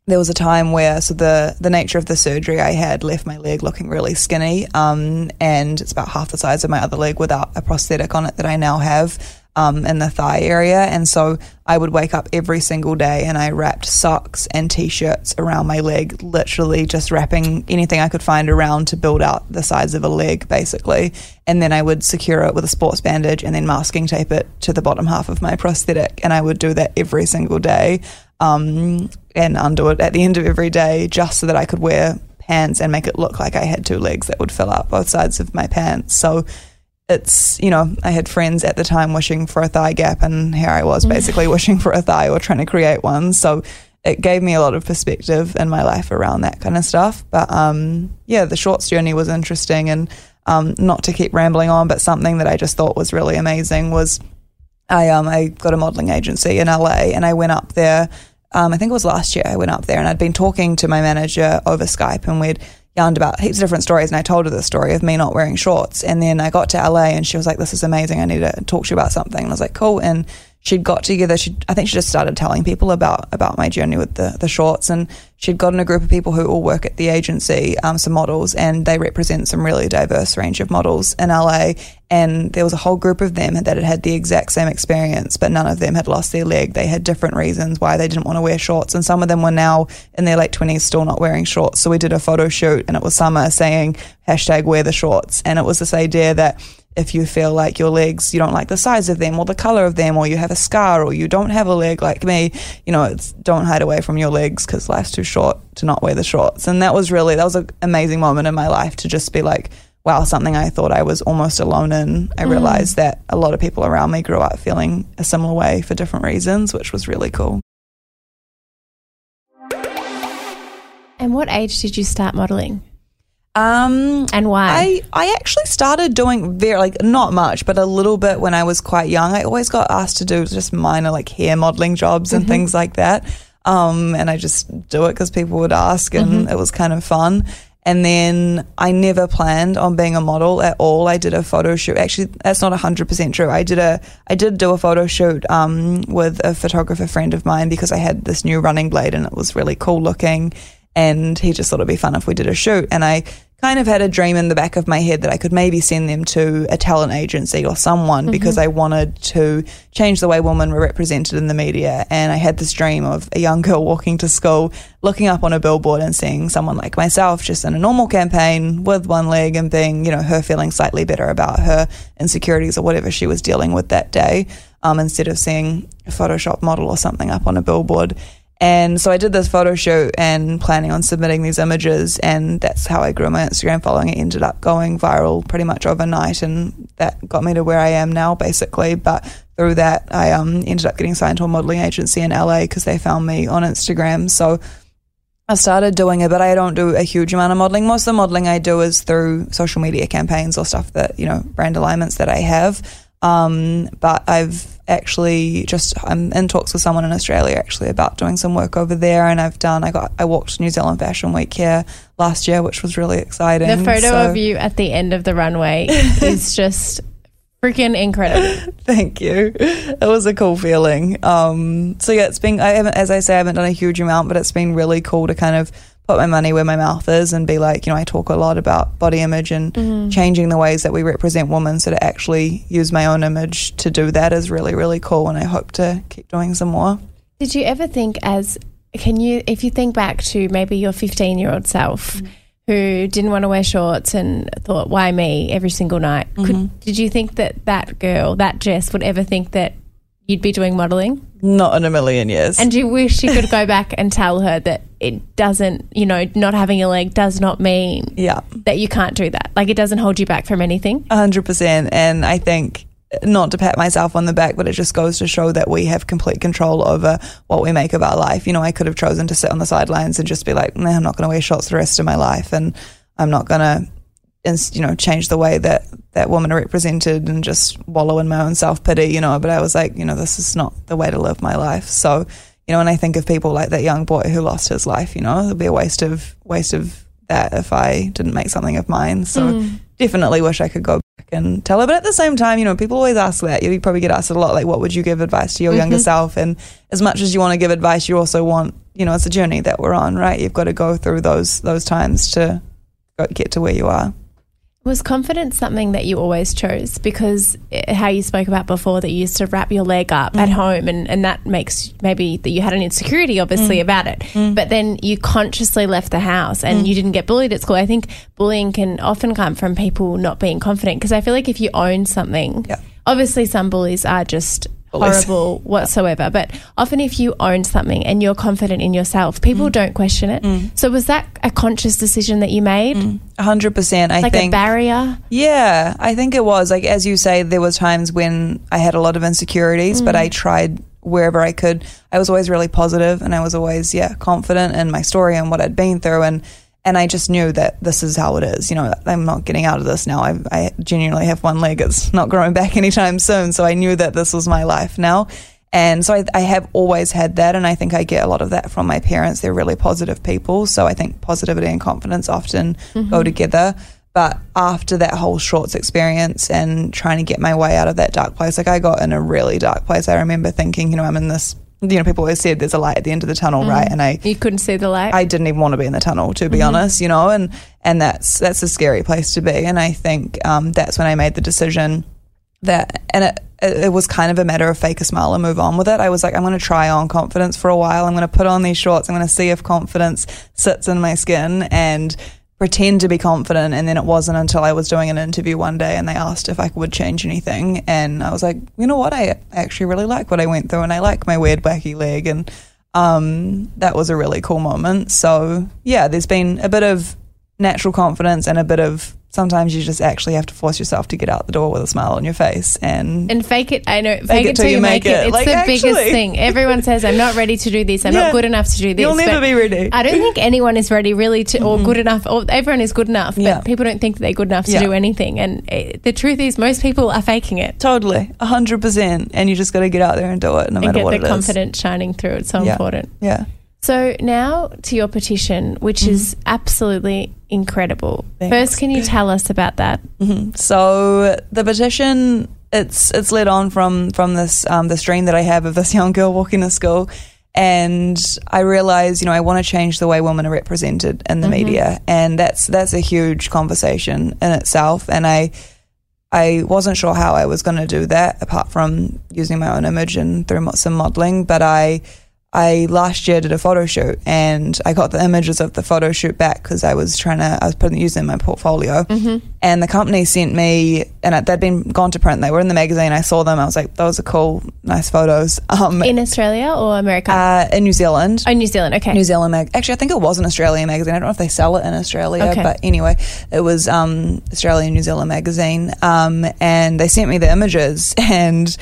there was a time where so the the nature of the surgery I had left my leg looking really skinny, um, and it's about half the size of my other leg without a prosthetic on it that I now have um, in the thigh area. And so I would wake up every single day and I wrapped socks and t-shirts around my leg, literally just wrapping anything I could find around to build out the size of a leg, basically. And then I would secure it with a sports bandage and then masking tape it to the bottom half of my prosthetic. And I would do that every single day um, and undo it at the end of every day just so that I could wear pants and make it look like I had two legs that would fill up both sides of my pants. So it's, you know, I had friends at the time wishing for a thigh gap, and here I was basically [laughs] wishing for a thigh or trying to create one. So it gave me a lot of perspective in my life around that kind of stuff. But um, yeah, the shorts journey was interesting, and um, not to keep rambling on, but something that I just thought was really amazing was I um I got a modeling agency in LA and I went up there. Um, I think it was last year. I went up there and I'd been talking to my manager over Skype and we'd yarned about heaps of different stories. And I told her the story of me not wearing shorts. And then I got to LA and she was like, "This is amazing. I need to talk to you about something." And I was like, "Cool." And she'd got together. She I think she just started telling people about about my journey with the the shorts and she'd gotten a group of people who all work at the agency, um, some models, and they represent some really diverse range of models in LA. And there was a whole group of them that had had the exact same experience, but none of them had lost their leg. They had different reasons why they didn't want to wear shorts, and some of them were now in their late twenties still not wearing shorts. So we did a photo shoot, and it was summer saying hashtag wear the shorts, and it was this idea that if you feel like your legs, you don't like the size of them or the color of them, or you have a scar, or you don't have a leg like me, you know, it's don't hide away from your legs because life's too short to not wear the shorts. And that was really, that was an amazing moment in my life to just be like, wow, something I thought I was almost alone in. I mm. realized that a lot of people around me grew up feeling a similar way for different reasons, which was really cool. And what age did you start modeling? Um, And why? I, I actually started doing very like not much, but a little bit when I was quite young. I always got asked to do just minor like hair modeling jobs and things like that. Um, and I just do it because people would ask, and it was kind of fun. And then I never planned on being a model at all. I did a photo shoot. Actually, that's not hundred percent true. I did a I did do a photo shoot um, with a photographer friend of mine because I had this new running blade and it was really cool looking. And he just thought it'd be fun if we did a shoot. And I kind of had a dream in the back of my head that I could maybe send them to a talent agency or someone because I wanted to change the way women were represented in the media. And I had this dream of a young girl walking to school, looking up on a billboard and seeing someone like myself just in a normal campaign with one leg and being, you know, her feeling slightly better about her insecurities or whatever she was dealing with that day, um, instead of seeing a Photoshop model or something up on a billboard. And so I did this photo shoot and planning on submitting these images, and that's how I grew my Instagram following. It ended up going viral pretty much overnight, and that got me to where I am now, basically. But through that, I um, ended up getting signed to a modeling agency in LA because they found me on Instagram. So I started doing it, but I don't do a huge amount of modeling. Most of the modeling I do is through social media campaigns or stuff that, you know, brand alignments that I have. Um, but I've actually just, I'm in talks with someone in Australia actually about doing some work over there. And I've done, I got, I walked New Zealand Fashion Week here last year, which was really exciting. the photo So- of you at the end of the runway [laughs] is just freaking incredible. [laughs] Thank you. It was a cool feeling. Um, so yeah, it's been. I haven't, as I say, I haven't done a huge amount, but it's been really cool to kind of put my money where my mouth is and be like, you know, I talk a lot about body image and mm-hmm. changing the ways that we represent women. So to actually use my own image to do that is really, really cool, and I hope to keep doing some more. Did you ever think as can you if you think back to maybe your 15 year old self mm-hmm. who didn't want to wear shorts and thought why me? every single night could, mm-hmm. did you think that that girl that Jess would ever think that you'd be doing modeling Not in a million years. and do you wish you could go [laughs] back and tell her that it doesn't you know not having a leg does not mean yeah. that you can't do that like it doesn't hold you back from anything A hundred percent. And I think not to pat myself on the back, but it just goes to show that we have complete control over what we make of our life. You know, I could have chosen to sit on the sidelines and just be like, nah, I'm not going to wear shorts the rest of my life, and I'm not going to, you know, change the way that that women are represented and just wallow in my own self pity. You know, but I was like, you know, this is not the way to live my life. So, you know, when I think of people like that young boy who lost his life, you know, it'd be a waste of waste of that if I didn't make something of mine. So hmm. definitely wish I could go back and tell her. But at the same time, you know, people always ask that. You probably get asked a lot, like, what would you give advice to your younger mm-hmm. self? And as much as you want to give advice, you also want, you know, it's a journey that we're on, right? You've got to go through those those times to get to where you are. Was confidence something that you always chose? Because eh, how you spoke about before that you used to wrap your leg up at mm. home and, and that makes maybe that you had an insecurity obviously mm. about it. Mm. But then you consciously left the house and you didn't get bullied at school. I think bullying can often come from people not being confident because I feel like if you own something, Yeah. obviously some bullies are just. Horrible [laughs] whatsoever. But often if you own something and you're confident in yourself, people mm. don't question it. Mm. So was that a conscious decision that you made? Mm. A hundred percent. I Like think a barrier? Yeah, I think it was like as you say, there was times when I had a lot of insecurities, but I tried wherever I could. I was always really positive, and I was always yeah confident in my story and what I'd been through, and and I just knew that this is how it is. You know, I'm not getting out of this now. I, I genuinely have one leg; it's not growing back [laughs] anytime soon. So I knew that this was my life now. And so I, I have always had that, and I think I get a lot of that from my parents. They're really positive people, so I think positivity and confidence often go mm-hmm. together. But after that whole shorts experience and trying to get my way out of that dark place, like I got in a really dark place. I remember thinking, you know, I'm in this. You know, people always said there's a light at the end of the tunnel, right? And I, You couldn't see the light? I didn't even want to be in the tunnel, to be honest, you know, and and that's that's a scary place to be. And I think um, that's when I made the decision that, and it it was kind of a matter of fake a smile and move on with it. I was like, I'm going to try on confidence for a while. I'm going to put on these shorts. I'm going to see if confidence sits in my skin and pretend to be confident. And then it wasn't until I was doing an interview one day and they asked if I would change anything. And I was like, you know what? I actually really like what I went through and I like my weird, wacky leg. And um, that was a really cool moment. So, yeah, there's been a bit of natural confidence and a bit of sometimes you just actually have to force yourself to get out the door with a smile on your face and, And fake it, I know, fake, it till you make it. It's Like, the biggest thing. Everyone says, I'm not ready to do this. I'm Yeah. not good enough to do this. you'll never be ready. I don't think [laughs] anyone is ready really to, or good enough, or everyone is good enough, but Yeah. people don't think that they're good enough to Yeah. do anything. And eh, the truth is, most people are faking it Totally, a hundred percent, and you just got to get out there and do it, no and matter get what the it is. confidence shining through. It's so important. Yeah, So now to your petition, which is absolutely incredible. Mm-hmm. Thanks. First, can you tell us about that? Mhm. So the petition, it's it's led on from from this um, this dream that I have of this [laughs] young girl walking to school, and I realized, you know, I want to change the way women are represented in the media, and that's that's a huge conversation in itself, and I. I wasn't sure how I was going to do that apart from using my own image and through some modeling, but I I last year did a photo shoot and I got the images of the photo shoot back because I was trying to I was putting using them in my portfolio, and the company sent me and they'd been gone to print. They were in the magazine. I saw them. I was like, those are cool, nice photos. [laughs] Um, In Australia or America? uh, in New Zealand. oh, New Zealand. Okay. New Zealand mag. Actually, I think it was an Australian magazine. I don't know if they sell it in Australia, Okay. but anyway, it was um, Australian New Zealand magazine. Um, and they sent me the images, [laughs] and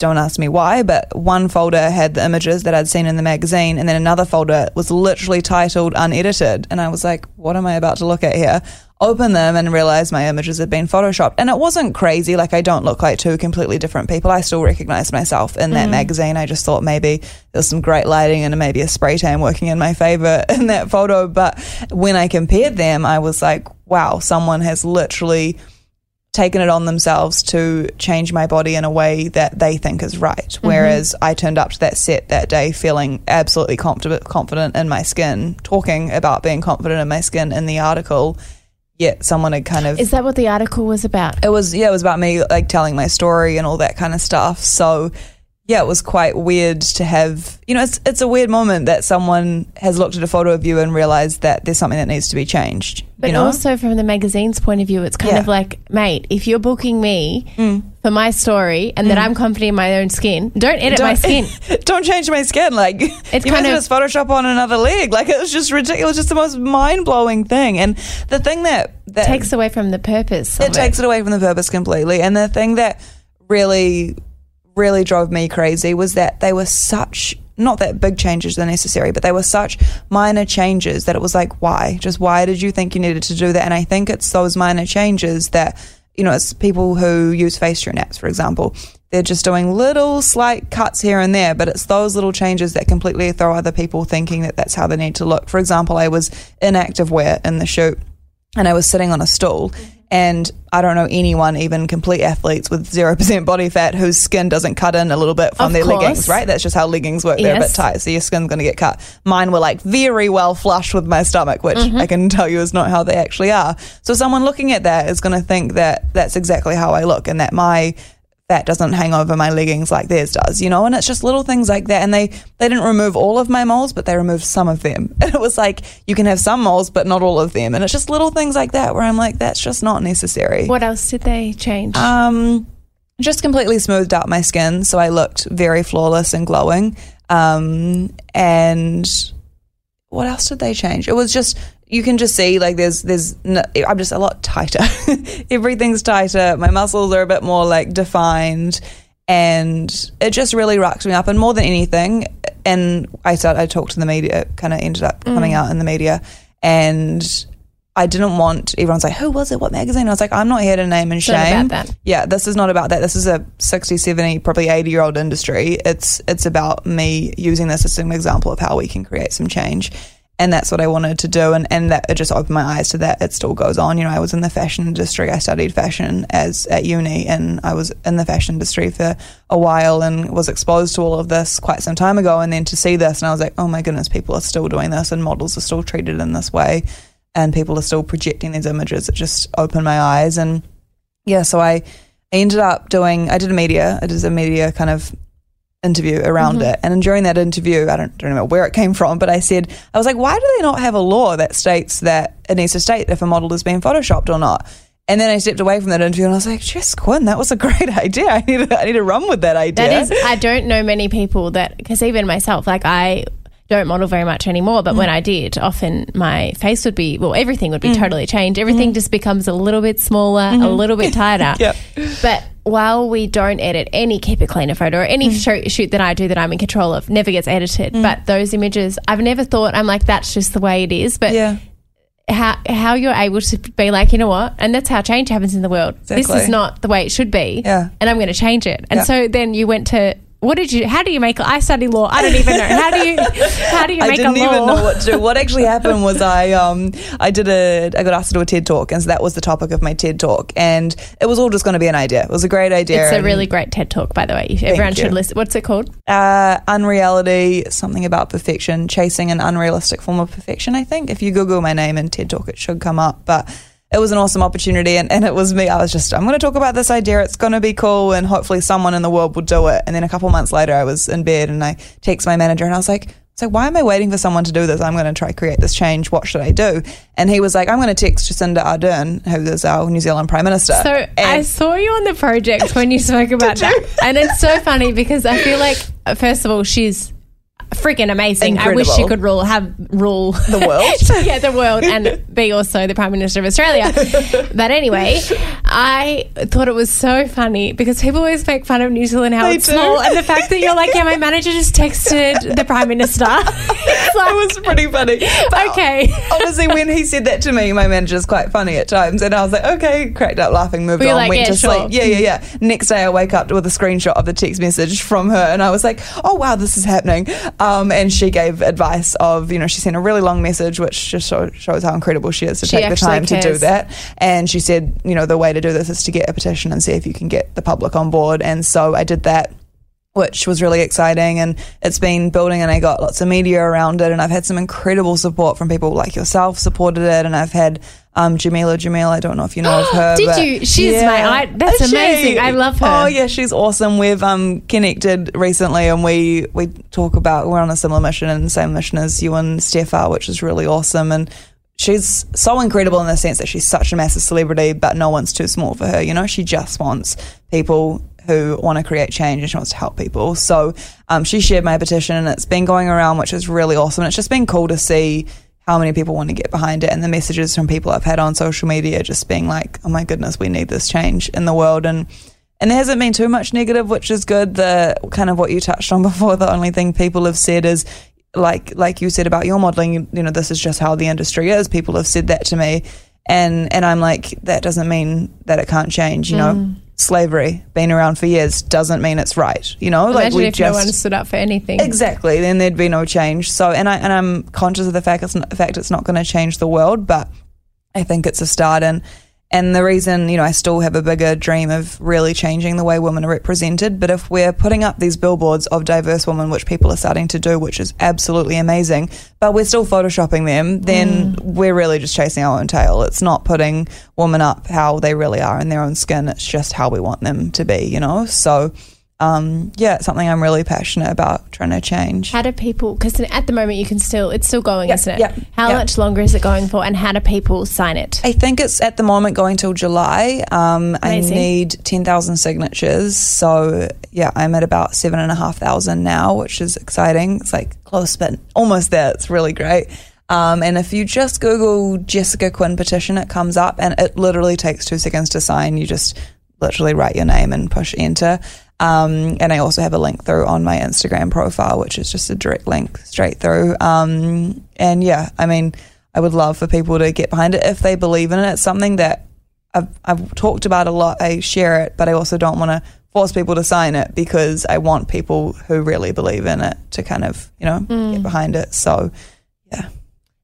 don't ask me why, but one folder had the images that I'd seen in the magazine, and then another folder was literally titled unedited. And I was like, what am I about to look at here? Open them and realize my images had been photoshopped. And it wasn't crazy. Like, I don't look like two completely different people. I still recognize myself in that mm-hmm. magazine. I just thought maybe there was some great lighting and maybe a spray tan working in my favor [laughs] in that photo. But when I compared them, I was like, wow, someone has literally taken it on themselves to change my body in a way that they think is right. Mm-hmm. Whereas I turned up to that set that day feeling absolutely confident, confident in my skin, talking about being confident in my skin in the article. Yet someone had kind of Is that what the article was about? it was yeah, it was about me like telling my story and all that kind of stuff. So yeah, it was quite weird to have you know, it's it's a weird moment that someone has looked at a photo of you and realized that there's something that needs to be changed. But you know? also from the magazine's point of view, it's kind Yeah. of like, mate, if you're booking me Mm. for my story and that I'm confident in my own skin, don't edit my skin. [laughs] don't change my skin. Like [laughs] it's you kind of- just Photoshop on another leg. Like it was just ridiculous. It was just the most mind blowing thing. And the thing that that takes away from the purpose. of it takes it away from the purpose completely. And the thing that really, really drove me crazy was that they were such not that big changes are necessary, but they were such minor changes that it was like, why? Just why did you think you needed to do that? And I think it's those minor changes that, you know, it's people who use Facetune apps, for example. They're just doing little slight cuts here and there, but it's those little changes that completely throw other people thinking that that's how they need to look. For example, I was in active wear in the shoot and I was sitting on a stool. And I don't know anyone, even complete athletes with 0% body fat, whose skin doesn't cut in a little bit from Of their course. leggings, right? That's just how leggings work. They're a bit tight, so your skin's going to get cut. Mine were like very well flush with my stomach, which Mm-hmm. I can tell you is not how they actually are. So someone looking at that is going to think that that's exactly how I look and that my fat doesn't hang over my leggings like theirs does, you know? And it's just little things like that. And they, they didn't remove all of my moles, but they removed some of them. [laughs] And it was like, you can have some moles, but not all of them. And it's just little things like that where I'm like, that's just not necessary. What else did they change? Um, just completely smoothed out my skin, so I looked very flawless and glowing. Um, and what else did they change? It was just you can just see like there's there's no, I'm just a lot tighter. [laughs] Everything's tighter. My muscles are a bit more like defined, and it just really rocked me up. And more than anything, and I started I talked to the media, kind of ended up coming out in the media, and. I didn't want everyone's like, who was it? What magazine? I was like, I'm not here to name and It's shame. Yeah, this is not about that. This is a 60, 70, probably 80 year old industry. It's it's about me using this as an example of how we can create some change. And that's what I wanted to do. And, and that it just opened my eyes to that. It still goes on. You know, I was in the fashion industry. I studied fashion as at uni and I was in the fashion industry for a while and was exposed to all of this quite some time ago. And then to see this and I was like, oh my goodness, people are still doing this and models are still treated in this way and people are still projecting these images. It just opened my eyes and yeah, so I, I ended up doing, I did a media, I did a media kind of interview around it. And during that interview, I don't, don't know where it came from, but I said, I was like, why do they not have a law that states that it needs to state if a model has been photoshopped or not? And then I stepped away from that interview and I was like, Jess Quinn, that was a [laughs] great idea. I need to, I need to run with that idea. That is, I don't know many people that, because even myself, like I don't model very much anymore, but when Mm. I did, often my face would be, well, everything would be totally changed. Everything just becomes a little bit smaller, a little bit [laughs] tighter. Mm-hmm. Yep. But while we don't edit any keep it cleaner photo or any Mm. shoot, shoot that I do that I'm in control of never gets edited. But those images, I've never thought, I'm like, that's just the way it is. But Yeah. how how you're able to be like, you know what, and that's how change happens in the world. This is not the way it should be, Yeah. and I'm going to change it. And Yeah. so then you went to what did you? How do you make? I study law. I don't even know. How do you? How do you [laughs] make a law? I didn't even know what to do. What actually happened was I um I did a I got asked to do a TED talk, and so that was the topic of my TED talk, and it was all just going to be an idea. It was a great idea. It's a really great TED talk, by the way. Everyone should you. listen. What's it called? uh, unreality, something about perfection, chasing an unrealistic form of perfection. I think if you Google my name and TED talk, it should come up, but. It was an awesome opportunity, and, and it was me. I was just, I'm going to talk about this idea. It's going to be cool, and hopefully, someone in the world will do it. And then a couple months later, I was in bed and I text my manager, and I was like, so why am I waiting for someone to do this? I'm going to try create this change. What should I do? And he was like, I'm going to text Jacinda Ardern, who is our New Zealand Prime Minister. So I saw you on the project when you spoke [laughs] about that, and it's so funny because I feel like first of all she's freaking amazing. I wish she could rule have rule The world? [laughs] yeah, the world, and [laughs] be also the Prime Minister of Australia. but anyway, I thought it was so funny because people always make fun of New Zealand how They it's do. small, and the fact that you're like, yeah, my manager just texted the Prime Minister. [laughs] like, it was pretty funny. But okay. Obviously, when he said that to me, my manager's quite funny at times, and I was like, okay, cracked up laughing, moved Were you on, like, went yeah, to sure. sleep. Yeah, yeah, yeah. Next day, I wake up with a screenshot of the text message from her, and I was like, oh wow, this is happening. Um, and she gave advice of, you know, she sent a really long message, which just show, shows how incredible she is to She take the time to do that. And she said, you know, the way to do this is to get a petition and see if you can get the public on board. And so I did that which was really exciting and it's been building and I got lots of media around it and I've had some incredible support from people like yourself supported it and I've had um, Jameela Jamil I don't know if you know of [gasps] her Did you? She's my- I- that's Is she? amazing. I love her. oh yeah she's awesome we've um, connected recently and we we talk about we're on a similar mission and the same mission as you and Steph are which is really awesome and she's so incredible in the sense that she's such a massive celebrity, but no one's too small for her. You know, she just wants people who want to create change and she wants to help people. So um, she shared my petition and it's been going around, which is really awesome. It's just been cool to see how many people want to get behind it and the messages from people I've had on social media just being like, oh my goodness, we need this change in the world. And and there hasn't been too much negative, which is good. The kind of what you touched on [laughs] before, the only thing people have said is like like you said about your modeling, you, you know, this is just how the industry is. People have said that to me, and and I'm like, that doesn't mean that it can't change. You know, slavery been around for years doesn't mean it's right. You know, like we if just no one stood up for anything. exactly then there'd be no change. So and I and I'm conscious of the fact it's not, the fact it's not going to change the world, but I think it's a start and. And the reason, you know, I still have a bigger dream of really changing the way women are represented. But if we're putting up these billboards of diverse women, which people are starting to do, which is absolutely amazing, but we're still photoshopping them, then mm. we're really just chasing our own tail. It's not putting women up how they really are in their own skin. It's just how we want them to be, you know? So, um, yeah, it's something I'm really passionate about trying to change. How do people? Because at the moment you can still, it's still going, Yep, isn't it? yep, How yep. much longer is it going for, and how do people sign it? I think it's at the moment going till July. Um, I need 10,000 signatures. So, yeah, I'm at about 7,500 now, which is exciting. It's like close, but almost there. It's really great. Um, and if you just Google Jessica Quinn petition, it comes up and it literally takes two seconds to sign. You just literally write your name and push enter. Um, and I also have a link through on my Instagram profile, which is just a direct link straight through. Um, and yeah, I mean, I would love for people to get behind it if they believe in it. It's something that I've, I've talked about a lot. I share it, but I also don't want to force people to sign it because I want people who really believe in it to kind of, you know, get behind it. So, yeah.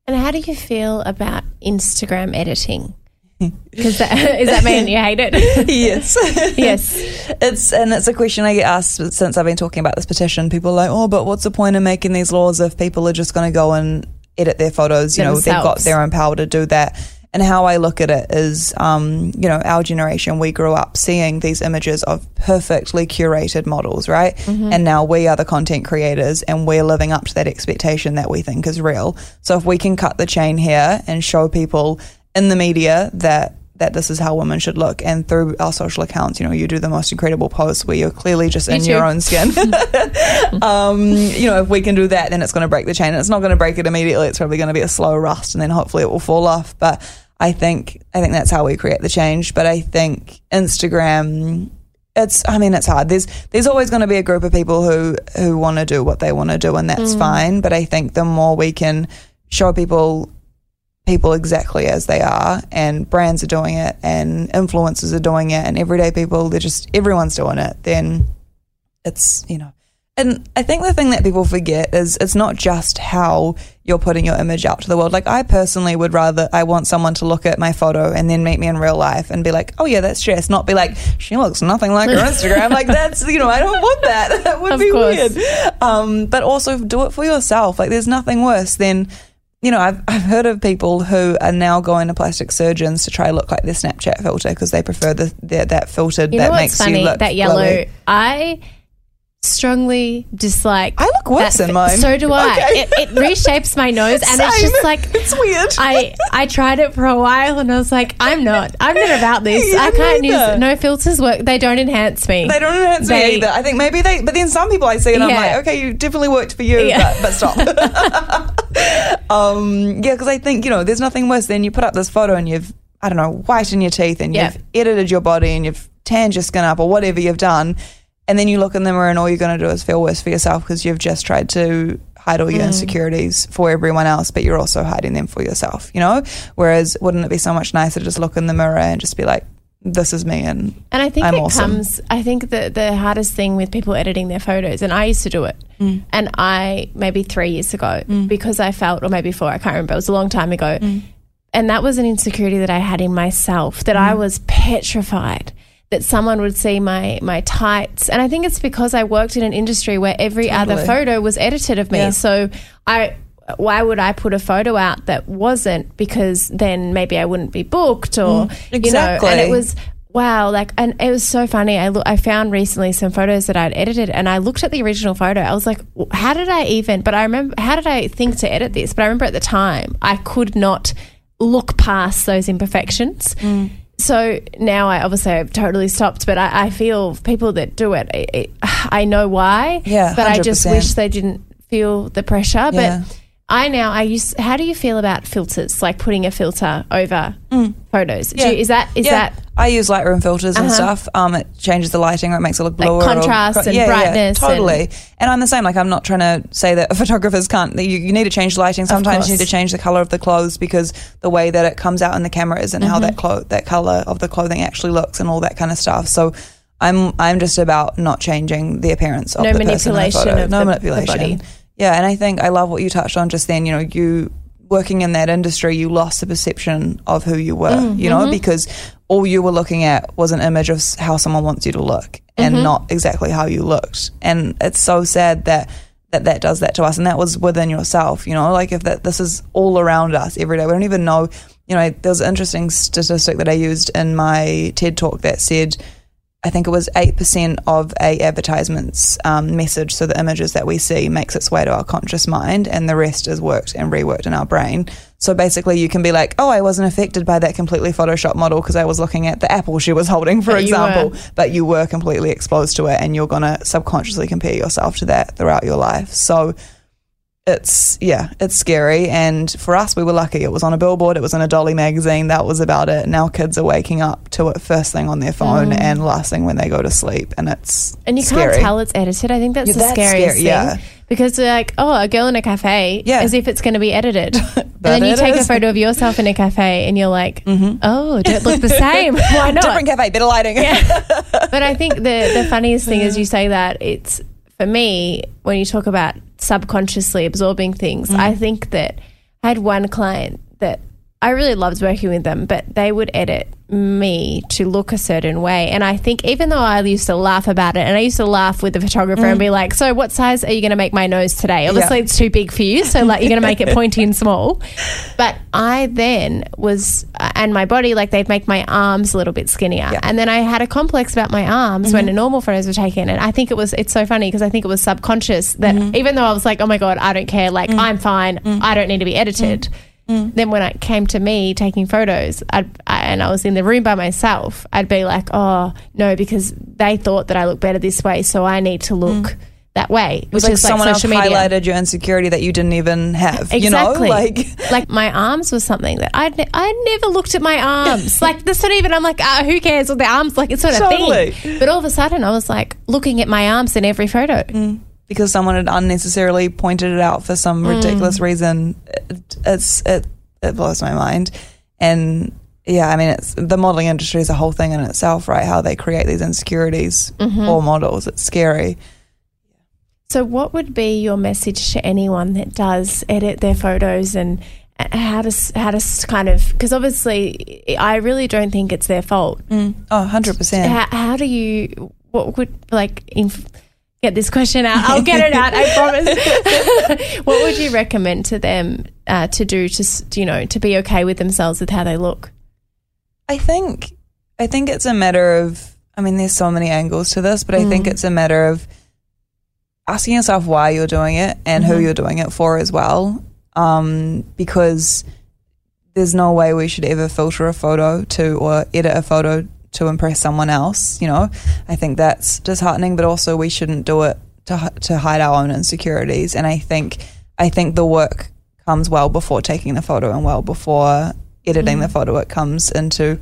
And how do you feel about Instagram editing? Because that, does that mean you hate it? [laughs] yes. yes. It's and it's a question I get asked since I've been talking about this petition. People are like, oh, but what's the point of making these laws if people are just going to go and edit their photos? You know, they've got their own power to do that. And how I look at it is, um, you know, our generation, we grew up seeing these images of perfectly curated models, right? And now we are the content creators and we're living up to that expectation that we think is real. So if we can cut the chain here and show people in the media that that this is how women should look. And through our social accounts, you know, you do the most incredible posts where you're clearly just in your own skin. [laughs] [laughs] um, you know, if we can do that, then it's going to break the chain. And it's not going to break it immediately. It's probably going to be a slow rust, and then hopefully it will fall off. But I think I think that's how we create the change. But I think Instagram. It's. I mean, it's hard. There's. There's always going to be a group of people who who want to do what they want to do, and that's fine. But I think the more we can show people people exactly as they are and brands are doing it and influencers are doing it and everyday people they're just everyone's doing it then it's you know and I think the thing that people forget is it's not just how you're putting your image out to the world. Like I personally would rather I want someone to look at my photo and then meet me in real life and be like, "Oh yeah, that's Jess," not be like, "She looks nothing like her Instagram." like that's you know I don't want that. [laughs] That would Of be course. weird. Um, but also do it for yourself. Like there's nothing worse than you know, I've, I've heard of people who are now going to plastic surgeons to try look like their Snapchat filter because they prefer the, the that filtered You that know what's makes funny? you look that yellow. glowy. I strongly dislike. I look worse that in mine. So do I. Okay. It, it reshapes my [laughs] nose, and it's just like it's weird. I I tried it for a while, and I was like, I'm not. I'm not about [laughs] this. Yeah, I can't neither. use no filters. Work. They don't enhance me. They don't enhance me either. I think maybe they, but then some people I see and I'm like, okay, you definitely worked for you, Yeah. but, but stop. [laughs] [laughs] um, yeah, because I think you know, there's nothing worse than you put up this photo and you've, I don't know, whitened your teeth and Yeah. you've edited your body and you've tanned your skin up or whatever you've done, and then you look in the mirror and all you're going to do is feel worse for yourself because you've just tried to hide all your Mm. insecurities for everyone else, but you're also hiding them for yourself. You know, whereas wouldn't it be so much nicer to just look in the mirror and just be like, this is me and And I think I'm it awesome. comes. I think the the hardest thing with people editing their photos, and I used to do it, Mm. and I maybe three years ago because I felt, or maybe four, I can't remember. It was a long time ago, Mm. and that was an insecurity that I had in myself that Mm. I was petrified that someone would see my my tights, and I think it's because I worked in an industry where every other photo was edited of me, Yeah. so I. Why would I put a photo out that wasn't? Because then maybe I wouldn't be booked, or you know, and it was wow like and it was so funny i look i found recently some photos that i'd edited and i looked at the original photo i was like how did i even but i remember how did i think to edit this but i remember at the time i could not look past those imperfections Mm. so now i obviously i've totally stopped but i, I feel people that do it, it, it i know why Yeah, but i just wish they didn't feel the pressure Yeah. I now I use. How do you feel about filters? Like putting a filter over photos? Mm. Yeah. you, is that is yeah, that I use Lightroom filters and Uh-huh. stuff. Um, it changes the lighting or it makes it look Like bluer. or- contrast and brightness and- totally. And, I'm the same. Like I'm not trying to say that [laughs] photographers can't. You, you need to change the lighting. Sometimes you need to change the color of the clothes because the way that it comes out in the camera isn't how Mm-hmm. that clo- that color of the clothing actually looks and all that kind of stuff. So. I'm I'm just about not changing the appearance of No the person in the manipulation photo. of no the- the manipulation. body. Yeah, and I think I love what you touched on just then. You know, you working in that industry, you lost the perception of who you were. Mm, you mm-hmm. know, because all you were looking at was an image of how someone wants you to look, and Mm-hmm. not exactly how you looked. And it's so sad that. That, that does that to us, and that was within yourself. You know, like if that this is all around us every day, we don't even know. You know, there was an interesting statistic that I used in my TED talk that said I think it was 8% of a advertisement's um, message, so the images that we see makes its way to our conscious mind and the rest is worked and reworked in our brain. So basically you can be like, oh, I wasn't affected by that completely Photoshop model because I was looking at the apple she was holding, for But example. were. But you were completely exposed to it and you're going to subconsciously compare yourself to that throughout your life. So it's yeah, it's scary. And for us, we were lucky. It was on a billboard. It was in a Dolly magazine. That was about it. Now kids are waking up to it first thing on their phone and last thing when they go to sleep, and it's Mm. And you scary. can't tell it's edited. I think that's Yeah, the that's scariest scary, thing. yeah. Because they're like, oh, a girl in a cafe, Yeah. as if it's going to be edited. [laughs] and then you take a photo of yourself in a cafe and you're like, oh, don't look the [laughs] same. [laughs] Why not? Different cafe, better lighting. but I think the the funniest thing is you say that it's for me when you talk about subconsciously absorbing things. I mm. think that I had one client that I really loved working with them, but they would edit me to look a certain way. And I think even though I used to laugh about it, and I used to laugh with the photographer and mm. be like, "So, what size are you going to make my nose today? Obviously, Yeah. it's too big for you, so like you're going to make it [laughs] pointy and small." But I then was, uh, and my body, like they'd make my arms a little bit skinnier. Yeah. And then I had a complex about my arms when mm-hmm. the normal photos were taken. And I think it was, it's so funny because I think it was subconscious that mm-hmm. even though I was like, oh my God, I don't care, like mm. I'm fine, mm. I don't need to be edited. Mm. then when it came to me taking photos I'd, I, and I was in the room by myself, I'd be like, oh, no, because they thought that I look better this way, so I need to look mm. that way. It was like someone else highlighted your insecurity that you didn't even have. You know, Exactly. like [laughs] like my arms was something that I'd ne- I never looked at my arms. like that's not even. I'm like, ah, who cares with the arms? Like it's not a Totally. thing. But all of a sudden, I was like looking at my arms in every photo. Mm. Because someone had unnecessarily pointed it out for some Mm. ridiculous reason. It, it's it it blows my mind, and yeah, I mean, it's the modeling industry is a whole thing in itself, right? How they create these insecurities Mm-hmm. for models. It's scary. So, what would be your message to anyone that does edit their photos and how to how to kind of because obviously I really don't think it's their fault. Oh, 100 percent. How, how do you what would like inf- get this question out? I'll get it out. I [laughs] promise. [laughs] what would you recommend to them uh, to do to you know to be okay with themselves with how they look? I think I think it's a matter of I mean there's so many angles to this, but I think it's a matter of asking yourself why you're doing it and who you're doing it for as well. Um, because there's no way we should ever filter a photo to or edit a photo to impress someone else, you know. I think that's disheartening, but also we shouldn't do it to to hide our own insecurities and I think I think the work comes well before taking the photo and well before editing the mm. photo. It comes into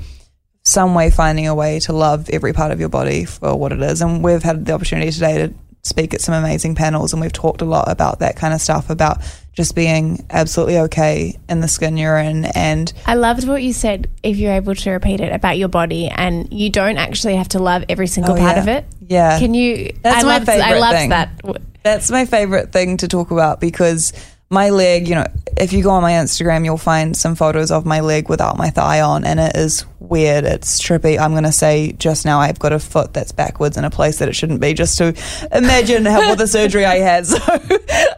some way finding a way to love every part of your body for what it is. And we've had the opportunity today to speak at some amazing panels, and we've talked a lot about that kind of stuff about just being absolutely okay in the skin you're in. And I loved what you said. If you're able to repeat it about your body, and you don't actually have to love every single Oh, part yeah. of it. yeah, Can you? That's I my loved, I favourite loved thing. that. That's my favorite thing to talk about because my leg, you know, if you go on my Instagram, you'll find some photos of my leg without my thigh on, and it is weird. It's trippy. I'm going to say just now I've got a foot that's backwards in a place that it shouldn't be, just to imagine how what the surgery I had. [laughs] So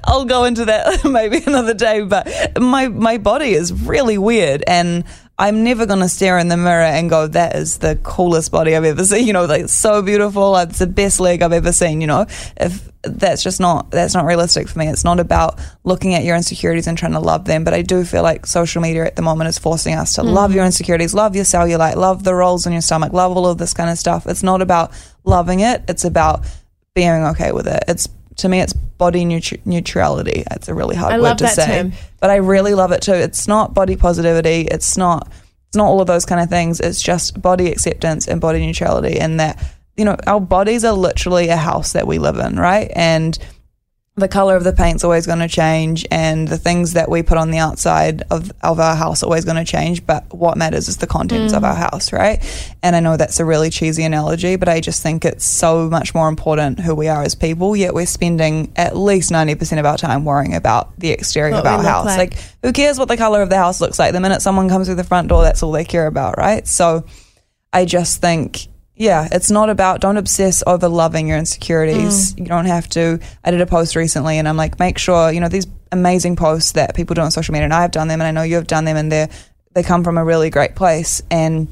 I'll go into that [laughs] maybe another day. But my my body is really weird, and I'm never going to stare in the mirror and go, that is the coolest body I've ever seen. You know, like so beautiful. It's the best leg I've ever seen. You know, if that's just not, that's not realistic for me. It's not about looking at your insecurities and trying to love them. But I do feel like social media at the moment is forcing us to love your mm-hmm. insecurities, love your cellulite, love the rolls in your stomach, love all of this kind of stuff. It's not about loving it. It's about being okay with it. It's, to me, it's body neutr- neutrality. It's a really hard I word to say term. but I really love it too. It's not body positivity. It's not. It's not all of those kind of things. It's just body acceptance and body neutrality, and that you know our bodies are literally a house that we live in, right? And the color of the paint's always going to change, and the things that we put on the outside of of our house always going to change. But what matters is the contents of mm. our house, right? And I know that's a really cheesy analogy, but I just think it's so much more important who we are as people. Yet we're spending at least ninety percent of our time worrying about the exterior What of our house. like. like who cares what the color of the house looks like? The minute someone comes through the front door, that's all they care about, right? So I just think, yeah, it's not about, don't obsess over loving your insecurities. Mm. You don't have to. I did a post recently and I'm like, make sure, you know, these amazing posts that people do on social media, and I've done them and I know you have done them and they're, they come from a really great place. And,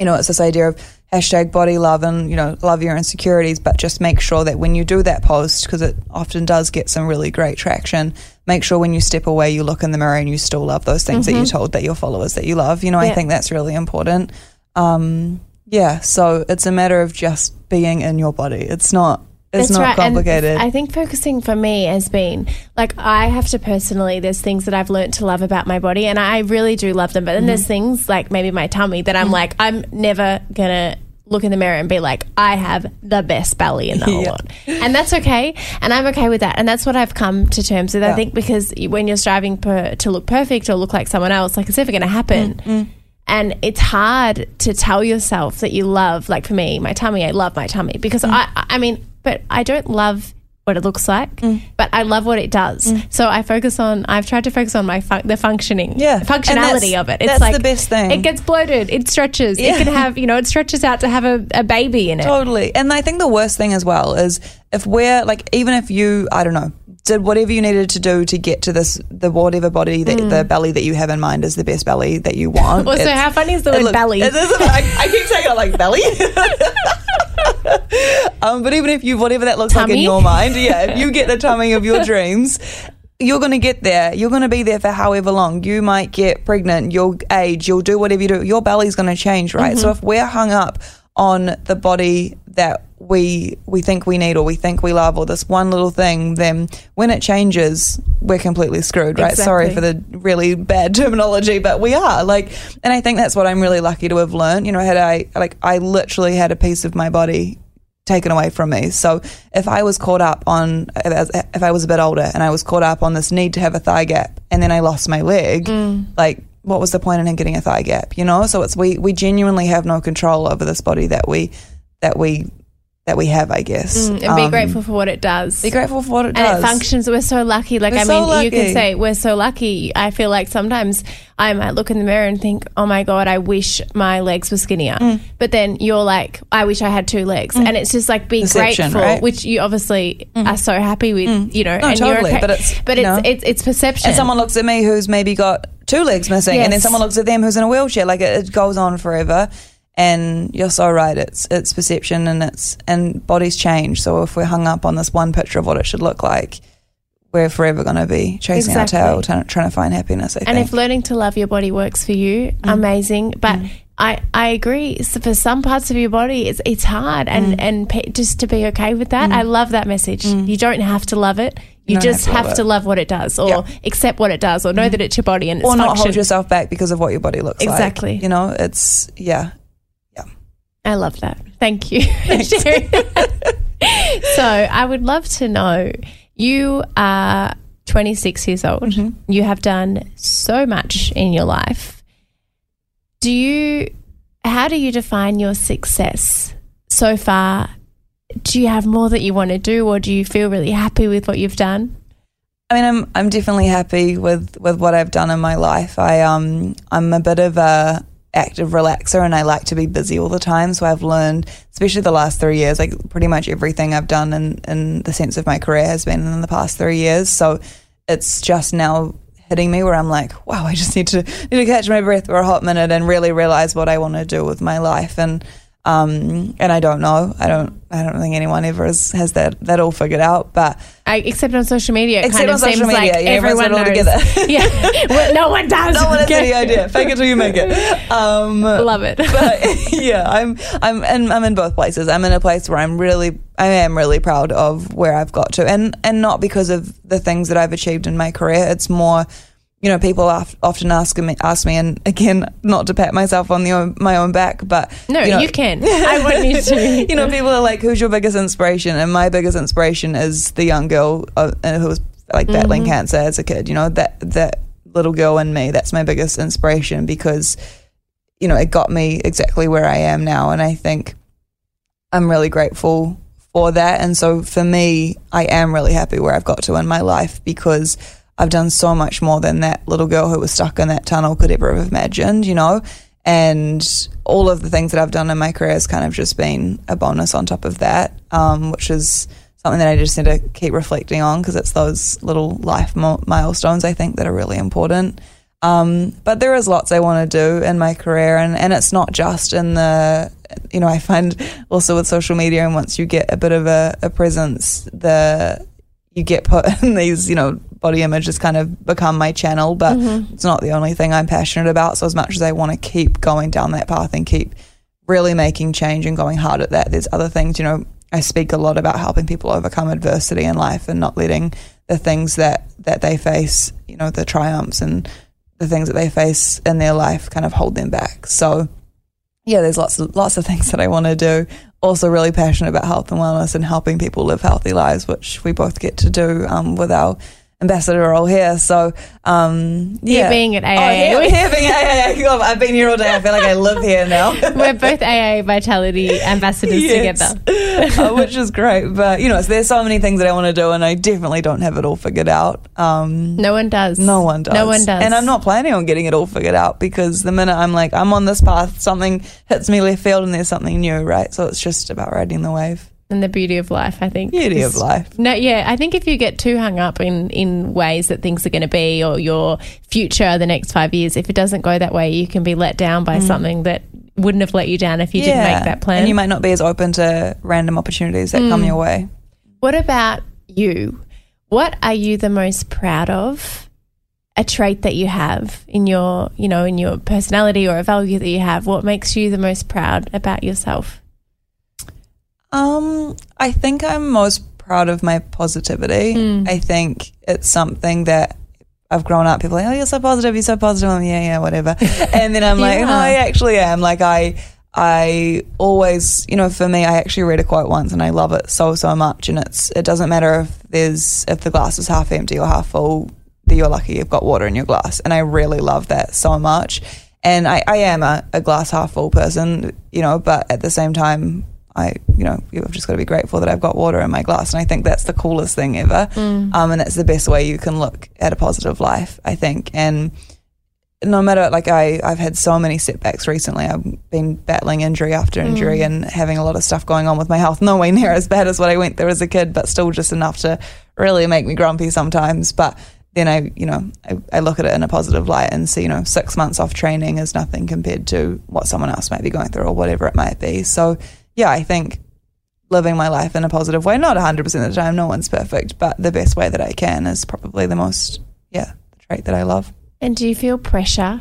you know, it's this idea of hashtag body love and, you know, love your insecurities, but just make sure that when you do that post, because it often does get some really great traction, make sure when you step away, you look in the mirror and you still love those things that you told that your followers that you love. You know, I think that's really important. Um, yeah, so it's a matter of just being in your body. It's not, it's not And complicated. I think focusing for me has been like I have to personally. There's things that I've learned to love about my body, and I really do love them. But then Mm-hmm. there's things like maybe my tummy that I'm like I'm never gonna look in the mirror and be like I have the best belly in the whole [laughs] Yeah. lot, and that's okay, and I'm okay with that, and that's what I've come to terms with. I think because when you're striving per, to look perfect or look like someone else, like it's never gonna happen. Mm, And it's hard to tell yourself that you love, like for me, my tummy, I love my tummy because Mm. I, I mean, but I don't love what it looks like, but I love what it does. So I focus on, I've tried to focus on my fun, the functioning, Yeah. functionality of it. It's that's like the best thing. It gets bloated, it stretches, Yeah. it can have, you know, it stretches out to have a, a baby in it. Totally. And I think the worst thing as well is if we're like, even if you, I don't know, did whatever you needed to do to get to this, the whatever body, that, the belly that you have in mind is the best belly that you want. Also, It's- how funny is the word belly? It is, I, I keep saying it like belly. [laughs] um, but even if you, whatever that looks like in your mind, yeah, if you get the tummy of your dreams, you're going to get there. You're going to be there for however long. You might get pregnant, you'll age, you'll do whatever you do. Your belly's going to change, right? So if we're hung up on the body that we we think we need or we think we love or this one little thing, then when it changes, we're completely screwed, right? Sorry for the really bad [laughs] terminology, but we are like, and I think that's what I'm really lucky to have learned. You know, had I like I literally had a piece of my body taken away from me. So if I was caught up on, if I was a bit older and I was caught up on this need to have a thigh gap and then I lost my leg, mm. like what was the point in getting a thigh gap? You know, so it's we we genuinely have no control over this body that we that we that we have. I guess and be Um, grateful for what it does. Be grateful for what it and does. And it functions. We're so lucky. Like We're I so mean, you can say we're so lucky. I feel like sometimes I might look in the mirror and think, "Oh my god, I wish my legs were skinnier." Mm. But then you're like, "I wish I had two legs," and it's just like be grateful, right? Mm. which you obviously are so happy with. You know, No, and totally, You're okay. but it's, but you it's, know. it's it's perception. and someone looks at me who's maybe got two legs missing, and then someone looks at them who's in a wheelchair. Like it, it goes on forever. And you're so right. It's it's perception, and it's and bodies change. So if we're hung up on this one picture of what it should look like, we're forever going to be chasing Exactly. our tail, trying, trying to find happiness. I And think. if learning to love your body works for you, Mm. amazing. But I, I agree. So for some parts of your body, it's it's hard, Mm. and and pe- just to be okay with that. I love that message. You don't have to love it. You, just have to have, love to love what it does, or Yeah. accept what it does, or know that it's your body and it's or not function. hold yourself back because of what your body looks like. Exactly. You know, it's yeah. Yeah. I love that. Thank you [laughs] so I would love to know. You are 26 years old. Mm-hmm. You have done so much in your life. Do you? How do you define your success so far? Do you have more that you want to do, or do you feel really happy with what you've done? I mean, I'm I'm definitely happy with with what I've done in my life. I um I'm a bit of a active relaxer, and I like to be busy all the time. So I've learned, especially the last three years, like pretty much everything I've done in in the sense of my career has been in the past three years. So it's just now hitting me where I'm like, wow, I just need to need to catch my breath for a hot minute and really realize what I want to do with my life and. Um, and I don't know. I don't. I don't think anyone ever has, has that that all figured out. But I, except on social media, it Except kind on of social seems media, like yeah, everyone it all knows. together. [laughs] yeah, [laughs] well, no one does. no one has any [laughs] idea. Fake it till you make it. Um, Love it. but yeah, I'm I'm and I'm in both places. I'm in a place where I'm really I am really proud of where I've got to, and and not because of the things that I've achieved in my career. It's more. You know, people often ask me, ask me, and again, not to pat myself on the own, my own back, but No, you, know, you can. [laughs] I want you to. you know, people are like, "Who's your biggest inspiration?" And my biggest inspiration is the young girl uh, who was like battling Mm-hmm. cancer as a kid. You know, that that little girl in me. That's my biggest inspiration because, you know, it got me exactly where I am now, and I think I'm really grateful for that. And so for me, I am really happy where I've got to in my life because I've done so much more than that little girl who was stuck in that tunnel could ever have imagined, you know? And all of the things that I've done in my career has kind of just been a bonus on top of that, um, which is something that I just need to keep reflecting on because it's those little life mo- milestones I think that are really important. Um, but there is lots I want to do in my career, and, and it's not just in the, you know, I find also with social media, and once you get a bit of a, a presence, the you get put [laughs] in these, you know, body images kind of become my channel, but mm-hmm. it's not the only thing I'm passionate about. So as much as I want to keep going down that path and keep really making change and going hard at that, there's other things, you know, I speak a lot about helping people overcome adversity in life and not letting the things that that they face, you know, the triumphs and the things that they face in their life kind of hold them back. So yeah, there's lots of lots of things that I want to do. Also, really passionate about health and wellness and helping people live healthy lives, which we both get to do um, with our ambassador role here. So, um, Here yeah, being at AIA. Oh, here, here being at. God, I've been here all day. I feel like I live here now. [laughs] We're both AIA Vitality ambassadors Yes. together. Uh, [laughs] which is great. But you know, there's so many things that I want to do, and I definitely don't have it all figured out. Um, No one does. no one does. No one does. And I'm not planning on getting it all figured out because the minute I'm like, I'm on this path, something hits me left field and there's something new, right? So it's just about riding the wave. And the beauty of life, I think. Beauty of life. No, yeah, I think if you get too hung up in in ways that things are going to be or your future the next five years, if it doesn't go that way, you can be let down by something that wouldn't have let you down if you didn't make that plan. And you might not be as open to random opportunities that come Mm. your way. What about you? What are you the most proud of? A trait that you have in your, you know, in your personality or a value that you have. What makes you the most proud about yourself? Um, I think I'm most proud of my positivity. Mm. I think it's something that I've grown up. People are like, oh, you're so positive. You're so positive. I'm, yeah, yeah, whatever. [laughs] And then I'm like, You no. I actually am. Like I, I always, you know, for me, I actually read a quote once and I love it so so much. And it's it doesn't matter if there's if the glass is half empty or half full. That you're lucky you've got water in your glass. And I really love that so much. And I, I am a, a glass half full person, you know, but at the same time, I, you know, you've just got to be grateful that I've got water in my glass. And I think that's the coolest thing ever. Um, and that's the best way you can look at a positive life, I think. And no matter, like, I, I've had so many setbacks recently. I've been battling injury after injury and having a lot of stuff going on with my health. [laughs] No way near as bad as what I went through as a kid, but still just enough to really make me grumpy sometimes. But then I, you know, I, I look at it in a positive light and see, you know, six months off training is nothing compared to what someone else might be going through or whatever it might be. So, yeah, I think living my life in a positive way, not 100% of the time, no one's perfect, but the best way that I can is probably the most, yeah, the trait that I love. And do you feel pressure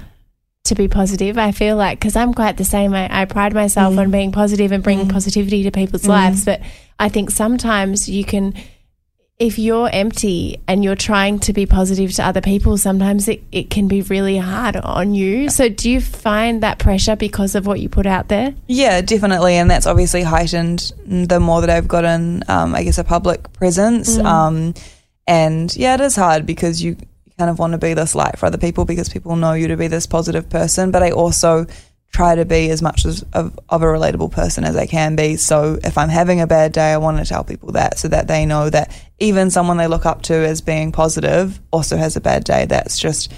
to be positive? I feel like because I'm quite the same. I, I pride myself mm. on being positive and bringing mm. positivity to people's mm. lives, but I think sometimes you can. If you're empty and you're trying to be positive to other people, sometimes it, it can be really hard on you. So, do you find that pressure because of what you put out there? Yeah, definitely, and that's obviously heightened the more that I've gotten, um, I guess, a public presence. Um, and yeah, it is hard because you kind of want to be this light for other people because people know you to be this positive person. But I also try to be as much as of, of a relatable person as I can be. So if I'm having a bad day, I want to tell people that so that they know that even someone they look up to as being positive also has a bad day. That's just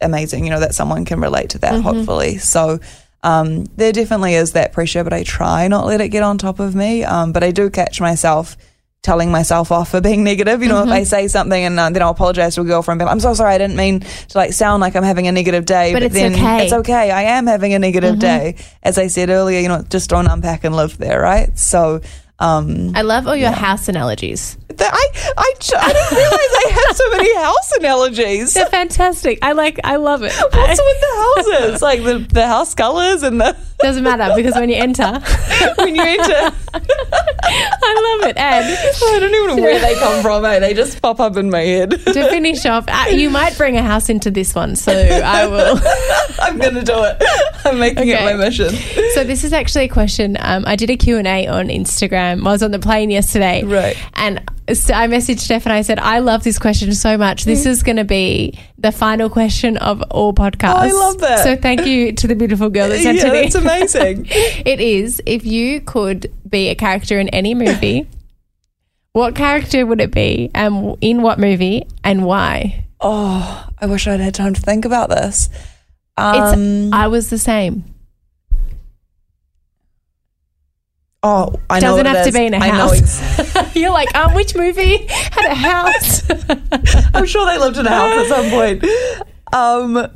amazing, you know, that someone can relate to that, hopefully. So um, there definitely is that pressure, but I try not let it get on top of me. Um, but I do catch myself telling myself off for being negative. You know, if I say something and uh, then I'll apologize to a girlfriend, but I'm so sorry, I didn't mean to like sound like I'm having a negative day. But it's then okay. It's okay. I am having a negative day. As I said earlier, you know, just don't unpack and live there, right? So. Um, I love all your house analogies. I I, I, I didn't realize I had so many house analogies. They're fantastic. I like. I love it. [laughs] What's with the houses? Like the, the house colors and the [laughs] Doesn't matter because when you enter, [laughs] when you enter. I love it. And I don't even know where they come from. Eh? They just pop up in my head. to finish off, uh, you might bring a house into this one, so I will. I'm gonna do it. I'm making it my mission. So this is actually a question. Um, I did a Q and A on Instagram. I was on the plane yesterday, Right. And so I messaged Steph and I said, "I love this question so much. This is going to be the final question of all podcasts." I love that. So thank you to the beautiful girl that sent Yeah, it in. that's amazing. [laughs] it is. If you could be a character in any movie, what character would it be, and in what movie, and why? Oh, I wish I'd had time to think about this. It's. Um, I was the same. Oh, I know Doesn't what it have to be in a I know house. [laughs] You're like, um, which movie had a [laughs] house? I'm sure they lived in a house at some point. [laughs] Um,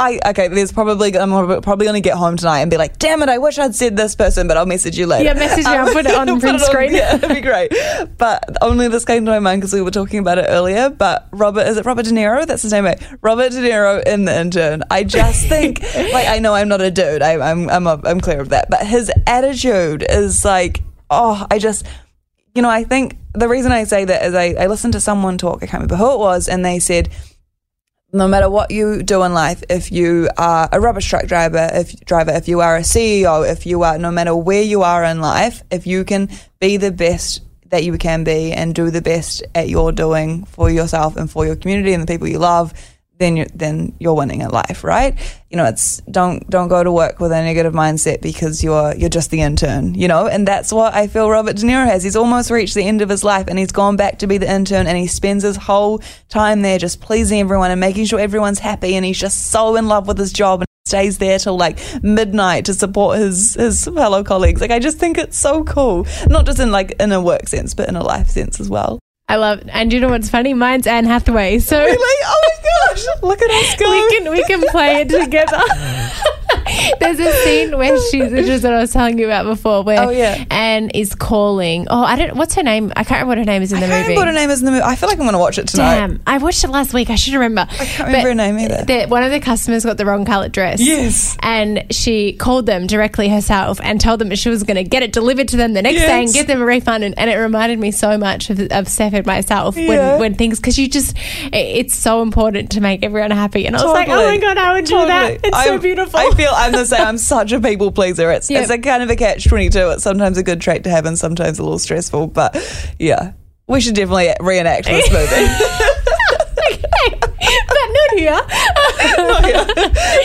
I okay. There's probably I'm probably going to get home tonight and be like, "Damn it! I wish I'd said this person," but I'll message you later. Yeah, message me. Um, I'll put it on [laughs] print screen. Yeah, that'd be great. But only this came to my mind because we were talking about it earlier. But Robert, is it Robert De Niro? That's his name, right? Robert De Niro in The Intern. I just think, [laughs] like, I know I'm not a dude. I, I'm I'm a, I'm clear of that. But his attitude is like, oh, I just you know, I think the reason I say that is I, I listened to someone talk, I can't remember who it was, and they said, no matter what you do in life, if you are a rubbish truck driver, if driver, if you are a CEO, if you are no matter where you are in life, if you can be the best that you can be and do the best at your doing for yourself and for your community and the people you love, then you're then you're winning at life, right? You know, it's don't don't go to work with a negative mindset because you're you're just the intern, you know, and that's what I feel Robert De Niro has. He's almost reached the end of his life and he's gone back to be the intern and he spends his whole time there just pleasing everyone and making sure everyone's happy and he's just so in love with his job and stays there till like midnight to support his his fellow colleagues. Like I just think it's so cool. Not just in like in a work sense, but in a life sense as well. I love. And you know what's funny? Mine's Anne Hathaway. So Really? Oh my gosh. Look at us [laughs] go. we can we can play it together. [laughs] There's a scene where she's which is what I was telling you about before, where Oh, yeah. Anne is calling. Oh, I don't. What's her name? I can't remember what her name is in I the can't movie. remember what her name is in the movie. I feel like I'm going to watch it tonight. Damn, I watched it last week. I should remember. I can't remember her name either. The, one of the customers got the wrong coloured dress. Yes. And she called them directly herself and told them that she was going to get it delivered to them the next day and Yes. give them a refund. And, and it reminded me so much of, of Steph and myself Yeah. when, when things, because you just, it, it's so important to make everyone happy. And I was like, oh my God, I would do that. It's so I'm- beautiful. I feel I'm the same. I'm such a people pleaser. It's Yep. it's a kind of a catch twenty two. It's sometimes a good trait to have and sometimes a little stressful. But yeah, we should definitely reenact this [laughs] movie. but not here.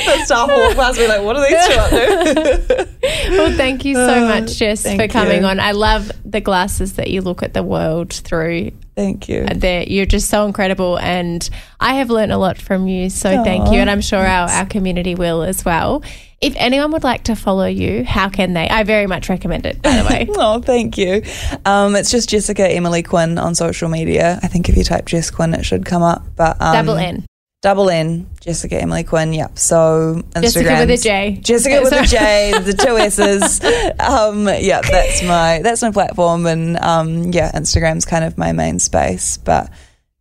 the staff walk past me like, what are these two up to? [laughs] well, thank you so uh, much, Jess, thank for coming you. on. I love the glasses that you look at the world through. Thank you. They're, you're just so incredible, and I have learned a lot from you. So thank you, and I'm sure our, our community will as well. If anyone would like to follow you, how can they? I very much recommend it. By the way, [laughs] Oh, thank you. Um, it's just Jessica Emily Quinn on social media. I think if you type Jess Quinn, it should come up. But um, double N, double N, Jessica Emily Quinn. Yep. So Instagram. Jessica with a J. Jessica with a. J, the two S's. [laughs] Um, yeah, that's my that's my platform, and um, yeah, Instagram's kind of my main space. But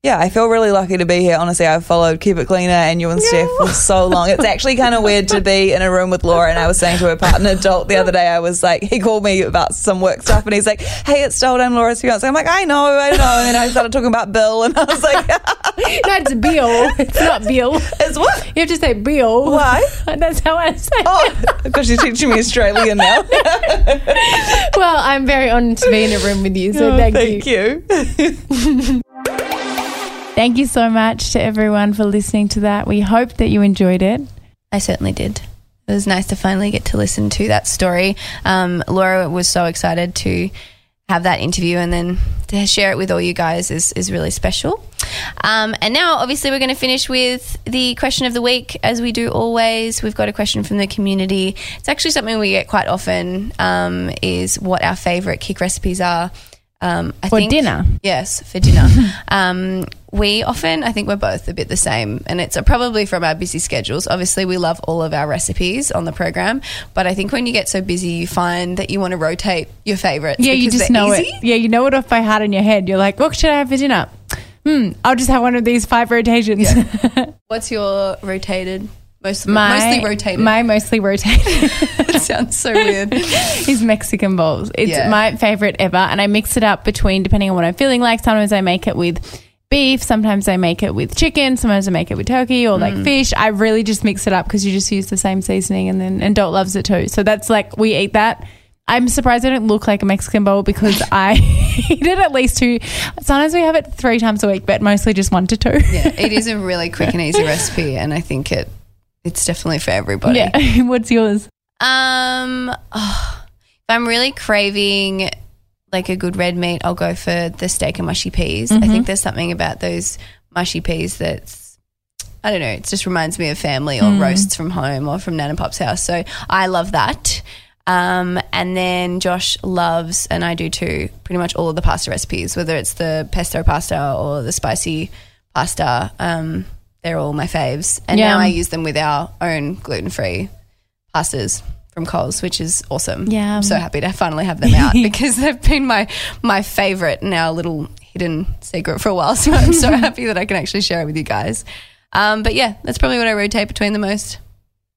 yeah, I feel really lucky to be here. Honestly, I've followed Keep It Cleaner and you and Steph for so long. It's actually kind of weird to be in a room with Laura. And I was saying to her partner, adult, the other day, I was like, he called me about some work stuff, and he's like, "Hey, it's Stolen, I'm Laura's fiance." I'm like, "I know, I know." And then I started talking about Bill, and I was like, [laughs] [laughs] no, it's Bill. It's not Bill. "It's what?" You have to say Bill. Why? [laughs] That's how I say. it. Oh, because you're teaching me Australian now. Well, I'm very honoured to be in a room with you. So oh, thank, Thank you. you. Thank you so much to everyone for listening to that. We hope that you enjoyed it. I certainly did. It was nice to finally get to listen to that story. Um, Laura was so excited to have that interview and then to share it with all you guys is, is really special. Um, and now, obviously, we're going to finish with the question of the week, as we do always. We've got a question from the community. It's actually something we get quite often. Um, is what our favorite KIC recipes are. Um, I For think, dinner. Yes, for dinner. [laughs] um, we often, I think we're both a bit the same, and it's probably from our busy schedules. Obviously, we love all of our recipes on the program, but I think when you get so busy, you find that you want to rotate your favorites. Yeah, you just know easy. it. Yeah, you know it off by heart in your head. You're like, what should I have for dinner? Hmm, I'll just have one of these five rotations. [laughs] What's your rotated? Most, mostly rotated. My mostly rotated [laughs] it sounds so weird. [laughs] is Mexican bowls. It's Yeah. my favorite ever, and I mix it up between depending on what I'm feeling like. Sometimes I make it with beef. Sometimes I make it with chicken. Sometimes I make it with turkey or Mm. like fish. I really just mix it up because you just use the same seasoning, and then and Dolt loves it too. So that's like we eat that. I'm surprised I don't look like a Mexican bowl because [laughs] I eat it at least two. Sometimes we have it three times a week, but mostly just one to two. yeah, it is a really quick and easy recipe, and I think it it's definitely for everybody. Yeah. [laughs] What's yours? Um, oh, if I'm really craving like a good red meat, I'll go for the steak and mushy peas. I think there's something about those mushy peas that's I don't know. It just reminds me of family or roasts from home or from Nana Pop's house. So I love that. Um, and then Josh loves, and I do too, pretty much all of the pasta recipes, whether it's the pesto pasta or the spicy pasta. Um, they're all my faves. And now I use them with our own gluten free pastas from Coles, which is awesome. Yeah. I'm so happy to finally have them [laughs] out because they've been my my favorite and our little hidden secret for a while. [laughs] So I'm so happy that I can actually share it with you guys. Um, but yeah, that's probably what I rotate between the most.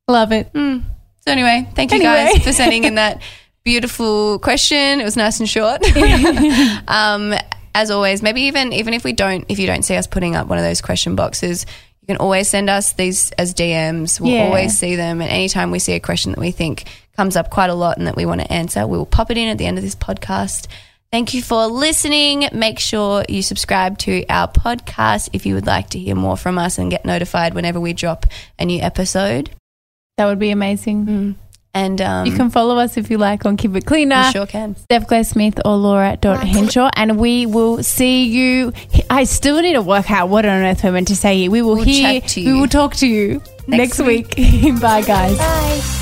Love it. So anyway, thank you Anyway. guys for sending in that [laughs] beautiful question. It was nice and short. um, as always, maybe even even if we don't, if you don't see us putting up one of those question boxes, you can always send us these as DMs. We'll Yeah. always see them, and anytime we see a question that we think comes up quite a lot and that we want to answer, we will pop it in at the end of this podcast. Thank you for listening. Make sure you subscribe to our podcast if you would like to hear more from us and get notified whenever we drop a new episode. That would be amazing. Mm. And um, You can follow us if you like on Keep It Cleaner. you sure can. Steph Claire Smith or Laura dot Henshaw, and we will see you. I still need to work out what on earth we're meant to say. We will We'll hear. chat to We will talk to you Next next, week. [laughs] Bye, guys. Bye.